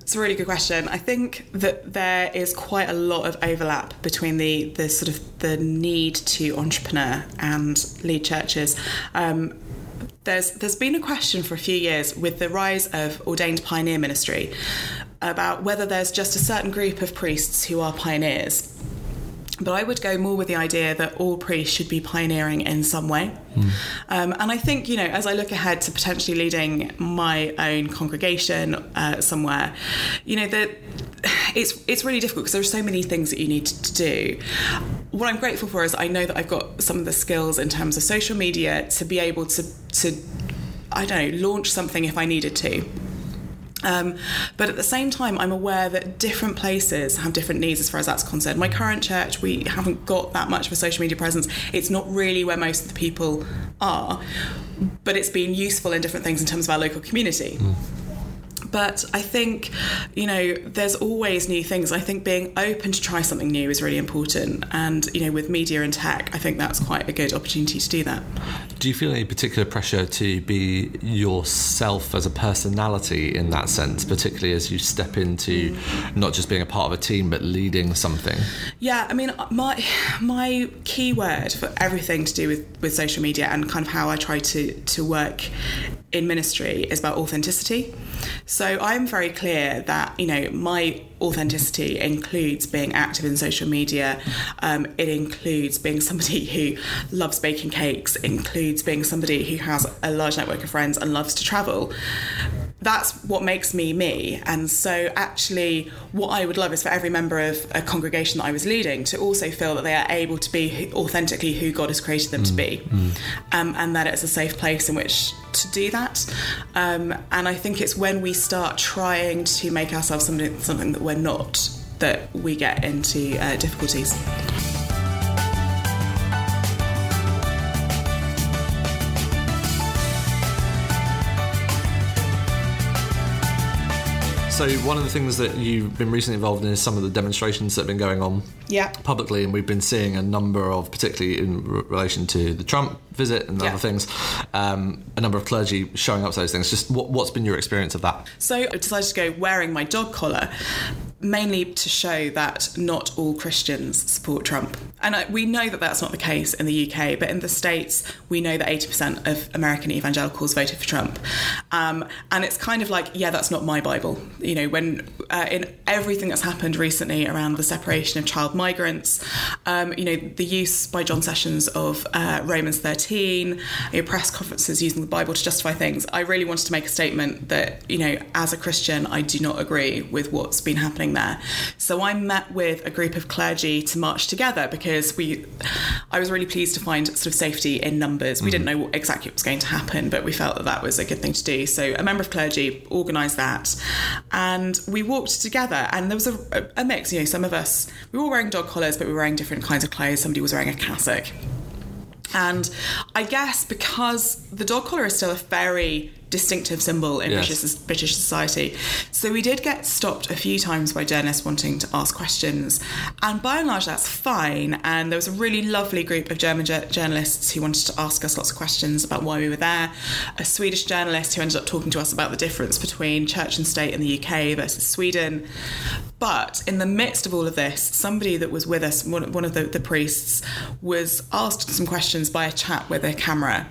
It's a really good question. I think that there is quite a lot of overlap between the the sort of the need to entrepreneur and lead churches. Um, there's there's been a question for a few years with the rise of ordained pioneer ministry about whether there's just a certain group of priests who are pioneers. But I would go more with the idea that all priests should be pioneering in some way. Um, and I think, you know, as I look ahead to potentially leading my own congregation uh, somewhere, you know, that it's it's really difficult because there are so many things that you need to do. What I'm grateful for is I know that I've got some of the skills in terms of social media to be able to to I don't know launch something if I needed to. Um, but at the same time, I'm aware that different places have different needs as far as that's concerned. My current church, we haven't got that much of a social media presence. It's not really where most of the people are, but it's been useful in different things in terms of our local community. But I think, you know, there's always new things. I think being open to try something new is really important. And, you know, with media and tech, I think that's quite a good opportunity to do that. Do you feel any particular pressure to be yourself as a personality in that sense, particularly as you step into not just being a part of a team but leading something? Yeah, I mean, my my key word for everything to do with, with social media and kind of how I try to to work in ministry is about authenticity. So I'm very clear that you know my authenticity includes being active in social media. Um, it includes being somebody who loves baking cakes. Includes being somebody who has a large network of friends and loves to travel that's what makes me me. And so, actually, what I would love is for every member of a congregation that I was leading to also feel that they are able to be authentically who God has created them to be, um, and that it's a safe place in which to do that. Um, and I think it's when we start trying to make ourselves something, something that we're not that we get into uh, difficulties. So, one of the things that you've been recently involved in is some of the demonstrations that have been going on Yeah. publicly, and we've been seeing a number of, particularly in relation to the Trump visit and Yeah. other things, um, a number of clergy showing up to those things. Just what, what's been your experience of that? So I decided to go wearing my dog collar, mainly to show that not all Christians support Trump. And I, we know that that's not the case in the UK, but in the States, we know that 80% of American evangelicals voted for Trump. Um, and it's kind of like, yeah, that's not my Bible. You know, when uh, in everything that's happened recently around the separation of child migrants, um, you know, the use by John Sessions of uh, Romans 13, you know, press conferences using the Bible to justify things, I really wanted to make a statement that, you know, as a Christian, I do not agree with what's been happening there. So I met with a group of clergy to march together because we, I was really pleased to find sort of safety in numbers. We didn't mm-hmm. know exactly what was going to happen, but we felt that that was a good thing to do. So a member of clergy organised that, and we walked together. And there was a, a mix. You know, some of us we were wearing dog collars, but we were wearing different kinds of clothes. Somebody was wearing a cassock. And I guess because the dog collar is still a very distinctive symbol in Yes. British, British society. So we did get stopped a few times by journalists wanting to ask questions. And by and large, that's fine. And there was a really lovely group of German jour- journalists who wanted to ask us lots of questions about why we were there. A Swedish journalist who ended up talking to us about the difference between church and state in the UK versus Sweden. But in the midst of all of this, somebody that was with us, one, one of the, the priests, was asked some questions by a chap with a camera.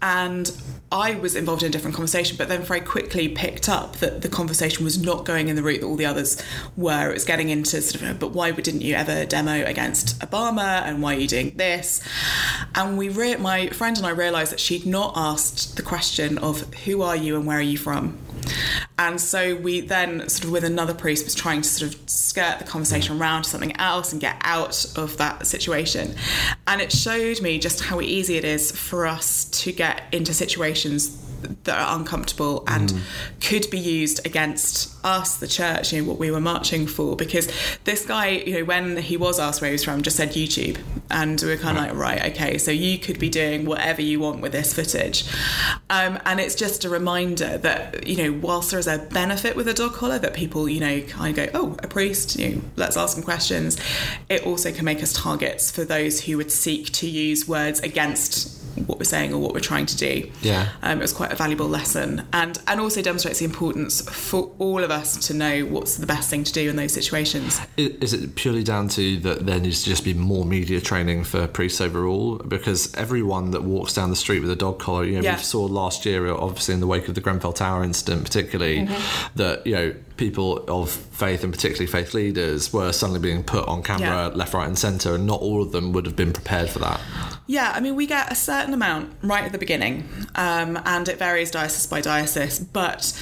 And I was involved in a different conversation, but then very quickly picked up that the conversation was not going in the route that all the others were. It was getting into sort of, but why didn't you ever demo against Obama, and why are you doing this? And we, re- my friend and I realised that she'd not asked the question of who are you and where are you from. And so we then, sort of with another priest, was trying to sort of skirt the conversation mm. around to something else and get out of that situation. And it showed me just how easy it is for us to get into situations that are uncomfortable and mm. could be used against us, the church, you know, what we were marching for. Because this guy, you know, when he was asked where he was from, just said YouTube. And we were kind of right. like, right, okay, so you could be doing whatever you want with this footage. Um, and it's just a reminder that, you know, whilst there is a benefit with a dog collar, that people, you know, kind of go, oh, a priest, you know, let's ask some questions, it also can make us targets for those who would seek to use words against what we're saying or what we're trying to do. Yeah. Um, it was quite a valuable lesson and, and also demonstrates the importance for all of us to know what's the best thing to do in those situations. Is it purely down to that there needs to just be more media training for priests overall? Because everyone that walks down the street with a dog collar, you know, yeah. we saw last year, obviously in the wake of the Grenfell Tower incident, particularly, mm-hmm. that, you know, people of faith and particularly faith leaders were suddenly being put on camera yeah. left, right, and centre, and not all of them would have been prepared for that. Yeah, I mean, we get a certain amount right at the beginning, um, and it varies diocese by diocese, but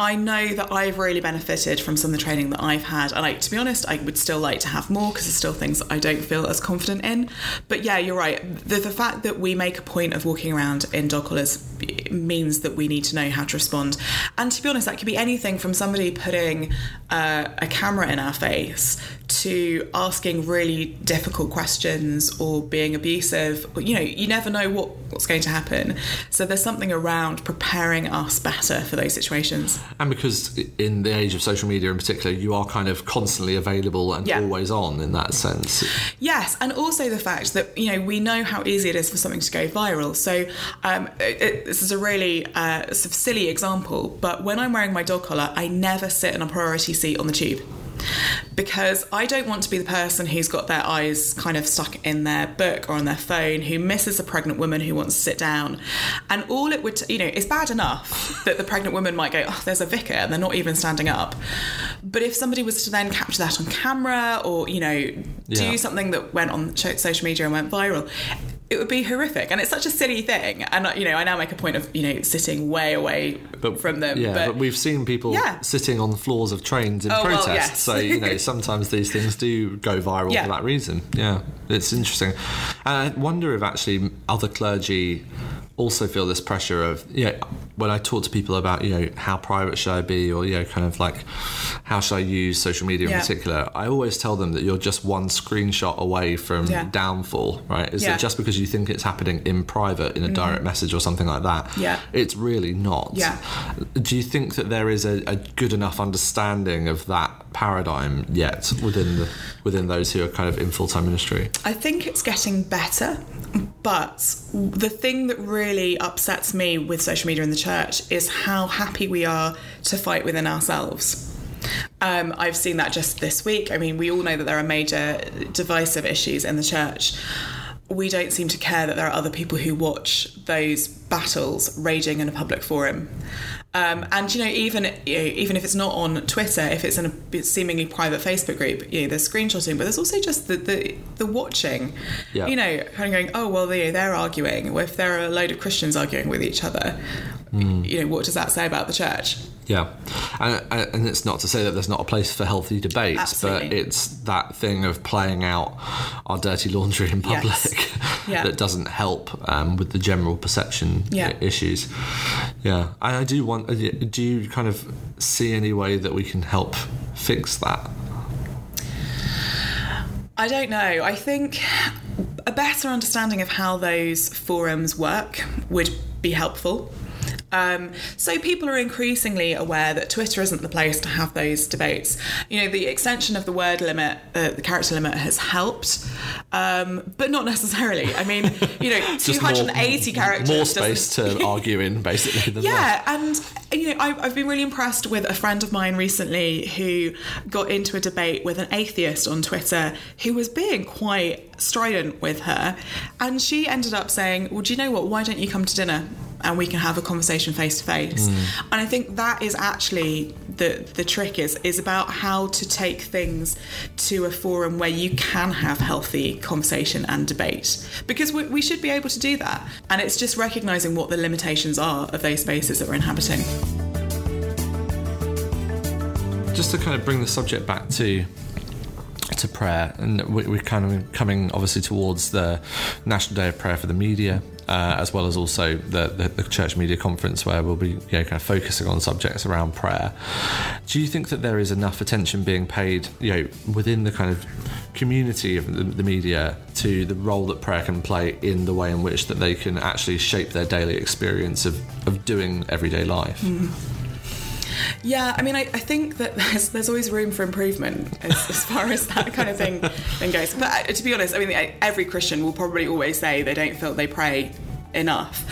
I know that I've really benefited from some of the training that I've had. And like to be honest, I would still like to have more because there's still things I don't feel as confident in. But yeah, you're right. The, the fact that we make a point of walking around in dog collars means that we need to know how to respond. And to be honest, that could be anything from somebody putting uh, a camera in our face to asking really difficult questions or being abusive. You know, you never know what, what's going to happen. So there's something around preparing us better for those situations. And because in the age of social media in particular, you are kind of constantly available and yeah. always on in that sense. Yes, and also the fact that, you know, we know how easy it is for something to go viral. So um, it, this is a really uh, sort of silly example, but when I'm wearing my dog collar, I never sit in a priority seat on the tube because I don't want to be the person who's got their eyes kind of stuck in their book or on their phone, who misses a pregnant woman who wants to sit down. And all it would, you know, it's bad enough that the pregnant woman might go, oh, there's a vicar, and they're not even standing up. But if somebody was to then capture that on camera or, you know, do yeah. something that went on social media and went viral, it would be horrific and it's such a silly thing and you know i now make a point of you know sitting way away but, from them yeah but, but we've seen people yeah. sitting on the floors of trains in oh, protest well, yes. so you know sometimes these things do go viral yeah. for that reason yeah it's interesting and i wonder if actually other clergy also feel this pressure of you know when I talk to people about you know how private should I be or you know kind of like how should I use social media in particular I always tell them that you're just one screenshot away from yeah. downfall right is yeah. it just because you think it's happening in private in a mm-hmm. direct message or something like that yeah it's really not yeah do you think that there is a, a good enough understanding of that paradigm yet within the within those who are kind of in full-time ministry I think it's getting better but the thing that really upsets me with social media in the church is how happy we are to fight within ourselves. Um, I've seen that just this week. I mean, we all know that there are major divisive issues in the church. We don't seem to care that there are other people who watch those battles raging in a public forum. Um, and you know, even you know, even if it's not on Twitter, if it's in a seemingly private Facebook group, you know, there's screenshotting, but there's also just the the, the watching. Yeah. You know, kind of going, oh well, they, they're arguing. Well, if there are a load of Christians arguing with each other, mm. you know, what does that say about the church? Yeah, and, and it's not to say that there's not a place for healthy debates, Absolutely. but it's that thing of playing out our dirty laundry in public yes. yeah. that doesn't help um, with the general perception yeah. issues. Yeah, I, I do want. Uh, do you kind of see any way that we can help fix that? I don't know. I think a better understanding of how those forums work would be helpful. Um, so people are increasingly aware that Twitter isn't the place to have those debates. You know, the extension of the word limit, uh, the character limit, has helped, um, but not necessarily. I mean, you know, 280 more, characters. More space to argue in, basically. yeah, and you know, I, I've been really impressed with a friend of mine recently who got into a debate with an atheist on Twitter who was being quite strident with her, and she ended up saying, "Well, do you know what? Why don't you come to dinner?" And we can have a conversation face to face. And I think that is actually the the trick is is about how to take things to a forum where you can have healthy conversation and debate because we, we should be able to do that. And it's just recognizing what the limitations are of those spaces that we're inhabiting. just to kind of bring the subject back to to prayer, and we, we're kind of coming obviously towards the National Day of Prayer for the Media, uh, as well as also the, the, the, Church Media Conference, where we'll be you know, kind of focusing on subjects around prayer. Do you think that there is enough attention being paid, you know, within the kind of community of the, the media to the role that prayer can play in the way in which that they can actually shape their daily experience of, of doing everyday life? Mm. Yeah, I mean, I, I, think that there's, there's always room for improvement as, as far as that kind of thing, thing goes. But uh, to be honest, I mean, every Christian will probably always say they don't feel they pray enough.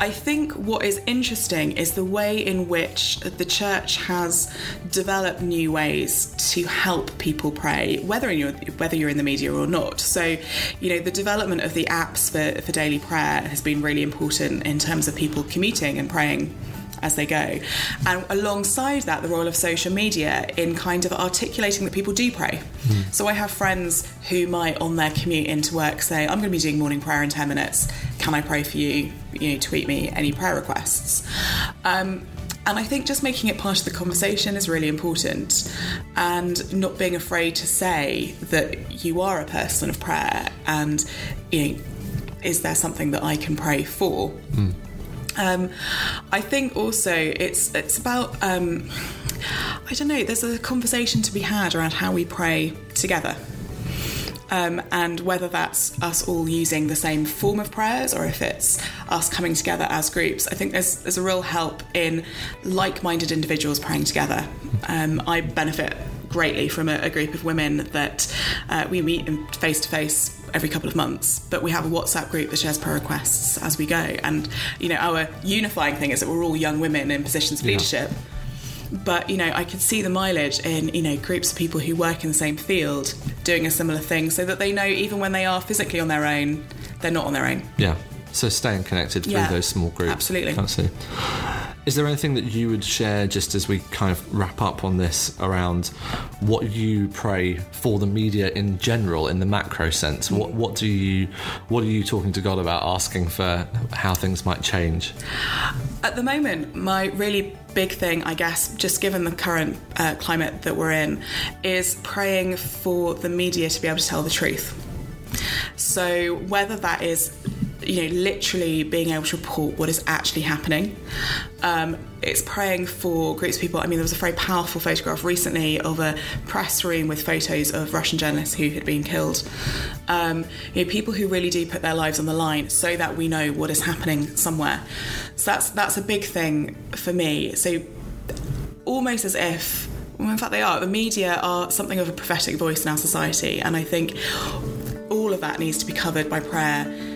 I think what is interesting is the way in which the church has developed new ways to help people pray, whether you're whether you're in the media or not. So, you know, the development of the apps for, for daily prayer has been really important in terms of people commuting and praying as they go. And alongside that, the role of social media in kind of articulating that people do pray. Mm. So I have friends who might, on their commute into work, say, I'm going to be doing morning prayer in 10 minutes. Can I pray for you? You know, tweet me any prayer requests. Um, and I think just making it part of the conversation is really important and not being afraid to say that you are a person of prayer and, you know, is there something that I can pray for? Mm. Um, I think also it's it's about um, I don't know. There's a conversation to be had around how we pray together. Um, and whether that's us all using the same form of prayers or if it's us coming together as groups, I think there's there's a real help in like-minded individuals praying together. Um, I benefit greatly from a, a group of women that uh, we meet face to face every couple of months, but we have a WhatsApp group that shares prayer requests as we go. And, you know, our unifying thing is that we're all young women in positions of yeah. leadership. But, you know, I could see the mileage in, you know, groups of people who work in the same field doing a similar thing so that they know even when they are physically on their own, they're not on their own. Yeah. So staying connected through yeah, those small groups. Absolutely. Is there anything that you would share just as we kind of wrap up on this around what you pray for the media in general, in the macro sense? What what do you what are you talking to God about, asking for how things might change? At the moment, my really big thing, I guess, just given the current uh, climate that we're in, is praying for the media to be able to tell the truth. So whether that is you know, literally being able to report what is actually happening. Um, it's praying for groups of people. I mean, there was a very powerful photograph recently of a press room with photos of Russian journalists who had been killed. Um, you know, people who really do put their lives on the line so that we know what is happening somewhere. So that's that's a big thing for me. So almost as if, well, in fact, they are. The media are something of a prophetic voice in our society, and I think all of that needs to be covered by prayer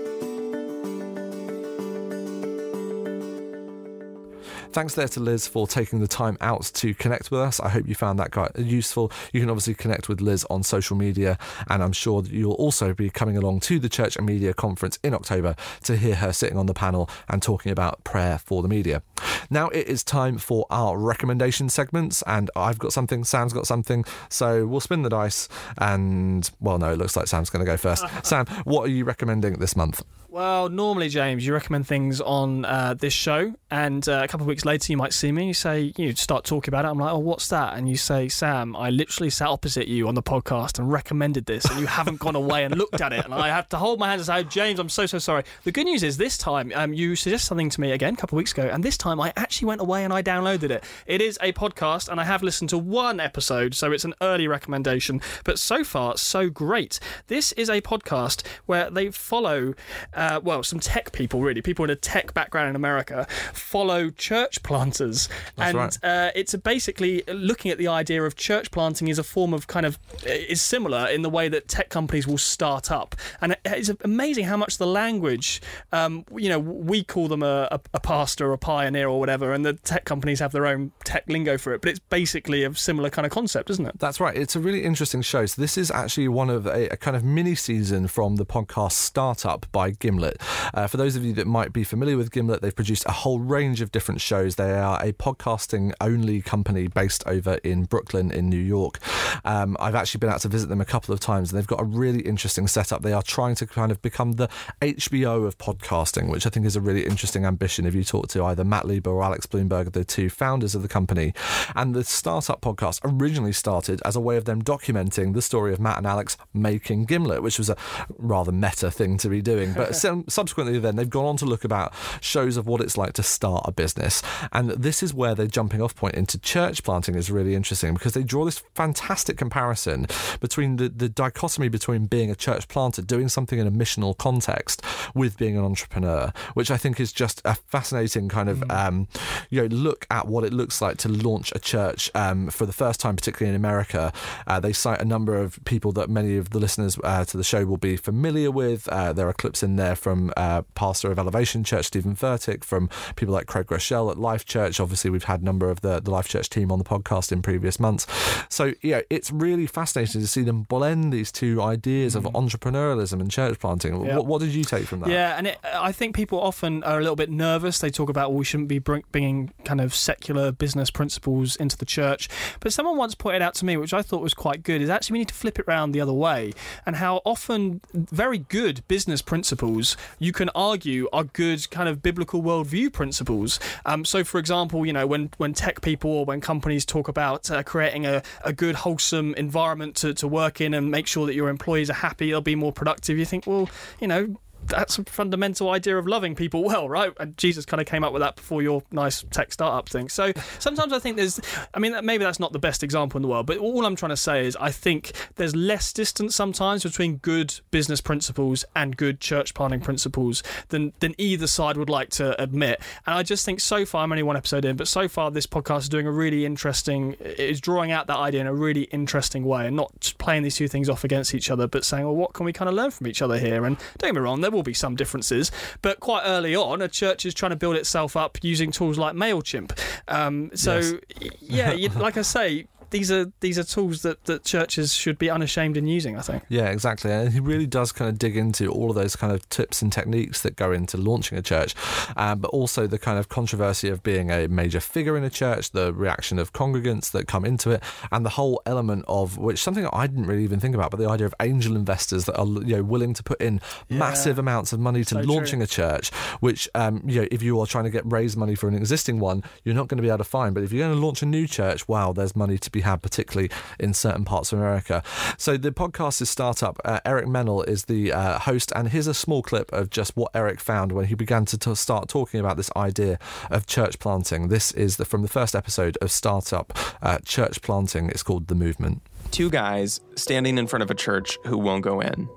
Thanks there to Liz for taking the time out to connect with us. I hope you found that quite useful. You can obviously connect with Liz on social media, and I'm sure that you'll also be coming along to the Church and Media Conference in October to hear her sitting on the panel and talking about prayer for the media. Now it is time for our recommendation segments, and I've got something, Sam's got something, so we'll spin the dice. And well, no, it looks like Sam's going to go first. Sam, what are you recommending this month? Well, normally, James, you recommend things on uh, this show, and uh, a couple of weeks later, you might see me. You say, you start talking about it. I'm like, oh, what's that? And you say, Sam, I literally sat opposite you on the podcast and recommended this, and you haven't gone away and looked at it. And I have to hold my hands and say, James, I'm so, so sorry. The good news is this time um, you suggested something to me again a couple of weeks ago, and this time I actually went away and I downloaded it. It is a podcast, and I have listened to one episode, so it's an early recommendation. But so far, so great. This is a podcast where they follow uh, well, some tech people, really, people in a tech background in America, follow church planters. That's and right. uh, it's basically looking at the idea of church planting is a form of kind of, is similar in the way that tech companies will start up. And it's amazing how much the language, um, you know, we call them a, a, a pastor, a pioneer, or whatever, and the tech companies have their own tech lingo for it. But it's basically a similar kind of concept, isn't it? That's right. It's a really interesting show. So this is actually one of a, a kind of mini season from the podcast Startup by Gimlet. Uh, for those of you that might be familiar with Gimlet, they've produced a whole range of different shows. They are a podcasting only company based over in Brooklyn, in New York. Um, I've actually been out to visit them a couple of times, and they've got a really interesting setup. They are trying to kind of become the HBO of podcasting, which I think is a really interesting ambition. If you talk to either Matt Lieber or Alex Blumberg, the two founders of the company, and the Startup podcast originally started as a way of them documenting the story of Matt and Alex making Gimlet, which was a rather meta thing to be doing. But sim- subsequently, then they've gone on to look about shows of what it's like to start a business, and this is where their jumping off point into church planting is really interesting because they draw this fantastic comparison between the, the dichotomy between being a church planter, doing something in a missional context, with being an entrepreneur, which I think is just a fascinating kind of um, you know look at what it looks like to launch a church um, for the first time, particularly in America. Uh, they cite a number of people that many of the listeners uh, to the show will be familiar with. Uh, there are clips in there from uh, pastor of Elevation Church, Steven Furtick, from people like Craig Groeschel at Life Church. Obviously, we've had a number of the, the Life Church team on the podcast in previous months. So, yeah, it's really fascinating to see them blend these two ideas of entrepreneurialism and church planting. Yeah. What, what did you take from that? Yeah, and it, I think people often are a little bit nervous. They talk about, well, we shouldn't be bringing kind of secular business principles into the church. But someone once pointed out to me, which I thought was quite good, is actually we need to flip it around the other way. And how often very good business principles you can argue are good kind of biblical worldview principles. Um, so, for example, you know, when, when tech people or when companies talk about uh, creating a, a good, wholesome environment to, to work in and make sure that your employees are happy, they'll be more productive, you think, well, you know, that's a fundamental idea of loving people well, right? And Jesus kind of came up with that before your nice tech startup thing. So sometimes I think there's, I mean, maybe that's not the best example in the world, but all I'm trying to say is I think there's less distance sometimes between good business principles and good church planning principles than than either side would like to admit. And I just think so far, I'm only one episode in, but so far this podcast is doing a really interesting, is drawing out that idea in a really interesting way and not playing these two things off against each other, but saying, well, what can we kind of learn from each other here? And don't get me wrong, there will be some differences, but quite early on, a church is trying to build itself up using tools like Mailchimp. Um, so, yeah, you, like I say, these are these are tools that, that churches should be unashamed in using. I think. Yeah, exactly. And he really does kind of dig into all of those kind of tips and techniques that go into launching a church, um, but also the kind of controversy of being a major figure in a church, the reaction of congregants that come into it, and the whole element of which something I didn't really even think about, but the idea of angel investors that are you know willing to put in massive amounts of money to So launching true. a church, which um, you know if you are trying to get raise money for an existing one, you're not going to be able to find. But if you're going to launch a new church, wow, there's money to be had, particularly in certain parts of America. So the podcast is Startup. Uh, Eric Mennel is the uh, host, and here's a small clip of just what Eric found when he began to t- start talking about this idea of church planting. This is the, from the first episode of Startup uh, Church Planting. It's called The Movement. two guys standing in front of a church who won't go in.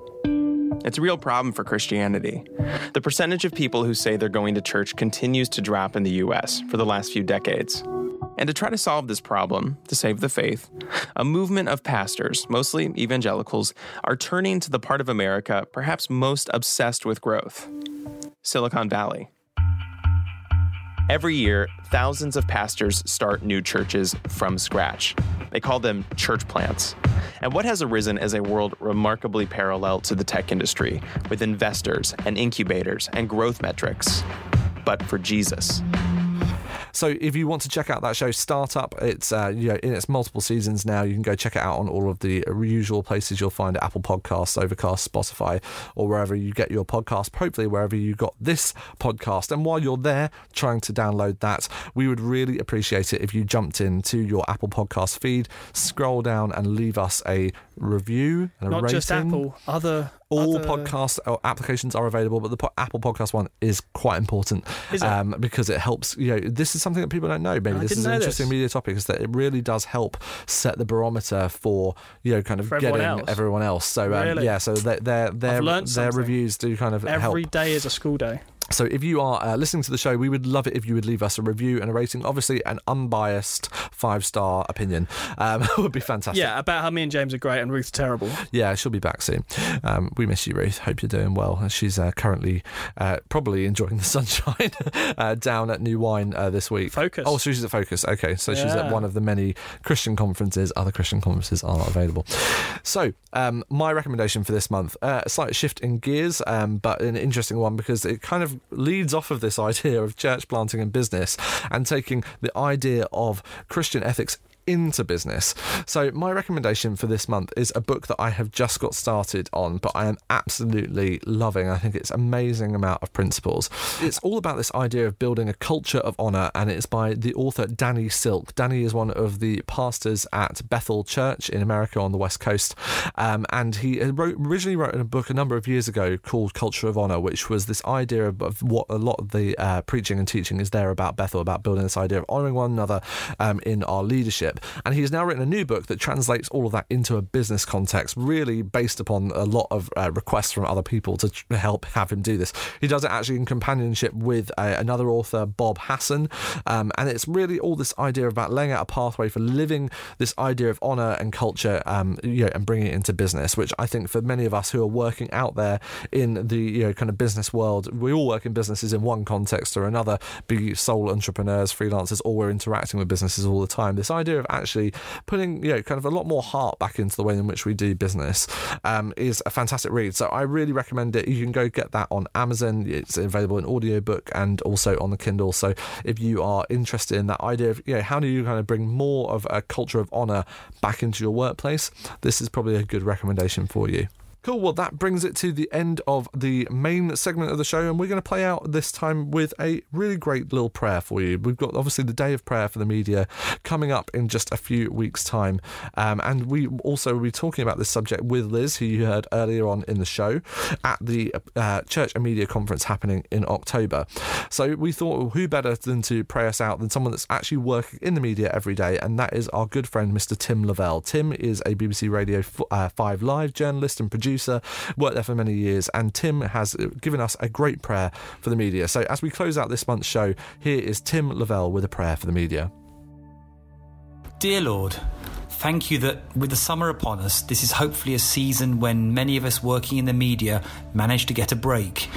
It's a real problem for Christianity. The percentage of people who say they're going to church continues to drop in the US for the last few decades. And to try to solve this problem, to save the faith, a movement of pastors, mostly evangelicals, are turning to the part of America perhaps most obsessed with growth Silicon Valley. Every year, thousands of pastors start new churches from scratch. They call them church plants. And what has arisen is a world remarkably parallel to the tech industry, with investors and incubators and growth metrics, but for Jesus. So if you want to check out that show, Startup, it's uh, you know, in its multiple seasons now. You can go check it out on all of the usual places you'll find it: Apple Podcasts, Overcast, Spotify, or wherever you get your podcast. Hopefully, wherever you got this podcast. And while you're there trying to download that, we would really appreciate it if you jumped into your Apple Podcast feed, scroll down, and leave us a review and a Not rating. just Apple, other All other- podcast uh, applications are available, but the po- Apple Podcast one is quite important Is it? um, because it helps. You know, this is something that people don't know. Maybe I this is an interesting this. media topic. Is that it really does help set the barometer for you know kind of For everyone getting else? everyone else. So um, Really? yeah, so their their their, their reviews do kind of help. Every day is a school day. So if you are uh, listening to the show, we would love it if you would leave us a review and a rating. Obviously, an unbiased five star opinion um, would be fantastic. Yeah, about how me and James are great and Ruth's terrible. Yeah, she'll be back soon. Um, we miss you, Ruth. Hope you're doing well. She's uh, currently uh, probably enjoying the sunshine uh, down at New Wine uh, this week. Focus. Oh, so she's at Focus. Okay, so she's at one of the many Christian conferences. Other Christian conferences are available. So, um, my recommendation for this month, uh, a slight shift in gears, um, but an interesting one because it kind of leads off of this idea of church planting and business and taking the idea of Christian ethics into business. So my recommendation for this month is a book that I have just got started on, but I am absolutely loving. I think it's amazing amount of principles. It's all about this idea of building a culture of honor, and it's by the author Danny Silk. Danny is one of the pastors at Bethel Church in America on the West Coast, um, and he wrote, originally wrote a book a number of years ago called Culture of Honor, which was this idea of, of what a lot of the uh, preaching and teaching is there about Bethel, about building this idea of honoring one another um, in our leadership. And he's now written a new book that translates all of that into a business context, really based upon a lot of uh, requests from other people to tr- help have him do this. He does it actually in companionship with uh, another author, Bob Hasson. Um, and it's really all this idea about laying out a pathway for living this idea of honor and culture um, you know, and bringing it into business, which I think for many of us who are working out there in the you know kind of business world, we all work in businesses in one context or another, be sole entrepreneurs, freelancers, or we're interacting with businesses all the time. This idea of actually putting you know kind of a lot more heart back into the way in which we do business um, is a fantastic read. So I really recommend it. You can go get that on Amazon. It's available in audiobook and also on the Kindle. So if you are interested in that idea of you know how do you kind of bring more of a culture of honor back into your workplace, this is probably a good recommendation for you. Cool. Well, that brings it to the end of the main segment of the show, and we're going to play out this time with a really great little prayer for you. We've got obviously the day of prayer for the media coming up in just a few weeks' time, um, and we also will be talking about this subject with Liz, who you heard earlier on in the show, at the uh, Church and Media Conference happening in October. So we thought, who better than to pray us out than someone that's actually working in the media every day, and that is our good friend Mr. Tim Lavelle. Tim is a BBC Radio uh, 5 Live journalist and producer, worked there for many years, and Tim has uh, given us a great prayer for the media. So as we close out this month's show, here is Tim Lavelle with a prayer for the media. Dear Lord, thank you that with the summer upon us, this is hopefully a season when many of us working in the media manage to get a break.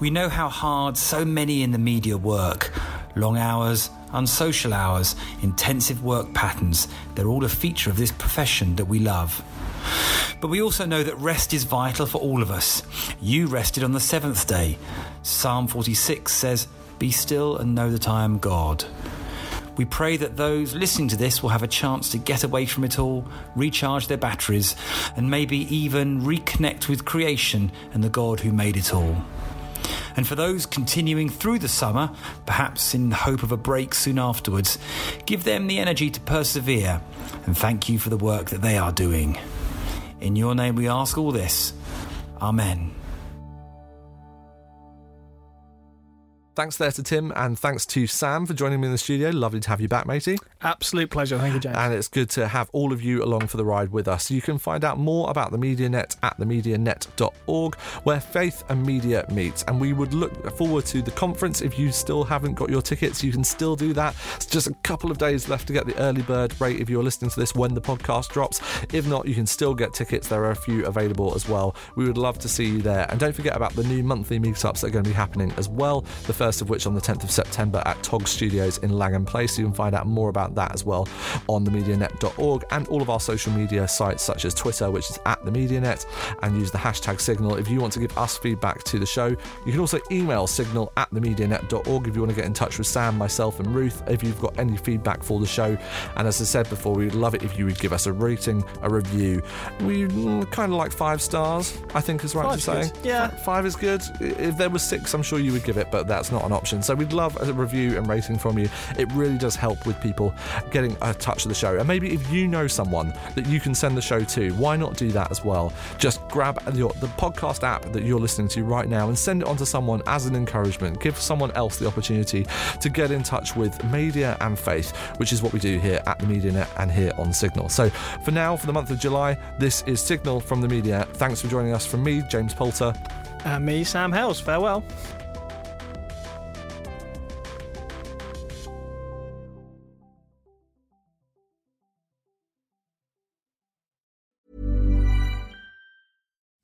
We know how hard so many in the media work long hours, unsocial hours, intensive work patterns. They're all a feature of this profession that we love. But we also know that rest is vital for all of us. You rested on the seventh day. Psalm 46 says, Be still and know that I am God. We pray that those listening to this will have a chance to get away from it all, recharge their batteries, and maybe even reconnect with creation and the God who made it all. And for those continuing through the summer, perhaps in the hope of a break soon afterwards, give them the energy to persevere and thank you for the work that they are doing. In your name we ask all this. Amen. Thanks there to Tim, and thanks to Sam for joining me in the studio. Lovely to have you back, matey. Absolute pleasure. Thank you, James. And it's good to have all of you along for the ride with us. You can find out more about the MediaNet at themedianet.org, where faith and media meet. And we would look forward to the conference. If you still haven't got your tickets, you can still do that. It's just a couple of days left to get the early bird rate if you're listening to this when the podcast drops. If not, you can still get tickets. There are a few available as well. We would love to see you there. And don't forget about the new monthly meetups that are going to be happening as well. The first of which on the 10th of September at Tog Studios in Langham Place. You can find out more about that as well on themedianet.org and all of our social media sites such as Twitter, which is at the MediaNet, and use the hashtag Signal. If you want to give us feedback to the show, you can also email signal at themedianet.org if you want to get in touch with Sam, myself, and Ruth if you've got any feedback for the show. And as I said before, we'd love it if you would give us a rating, a review. We mm, kind of like five stars, I think is right Five's to say. good. Yeah. Five is good. If there was six, I'm sure you would give it, but that's not an option. So we'd love a review and rating from you. It really does help with people getting a touch of the show. And maybe if you know someone that you can send the show to, why not do that as well? Just grab your, the podcast app that you're listening to right now and send it on to someone as an encouragement. Give someone else the opportunity to get in touch with media and faith, which is what we do here at the MediaNet and here on Signal. So for now, for the month of July, this is Signal from the Media. Thanks for joining us from me, James Poulter. And me, Sam Hailes. Farewell.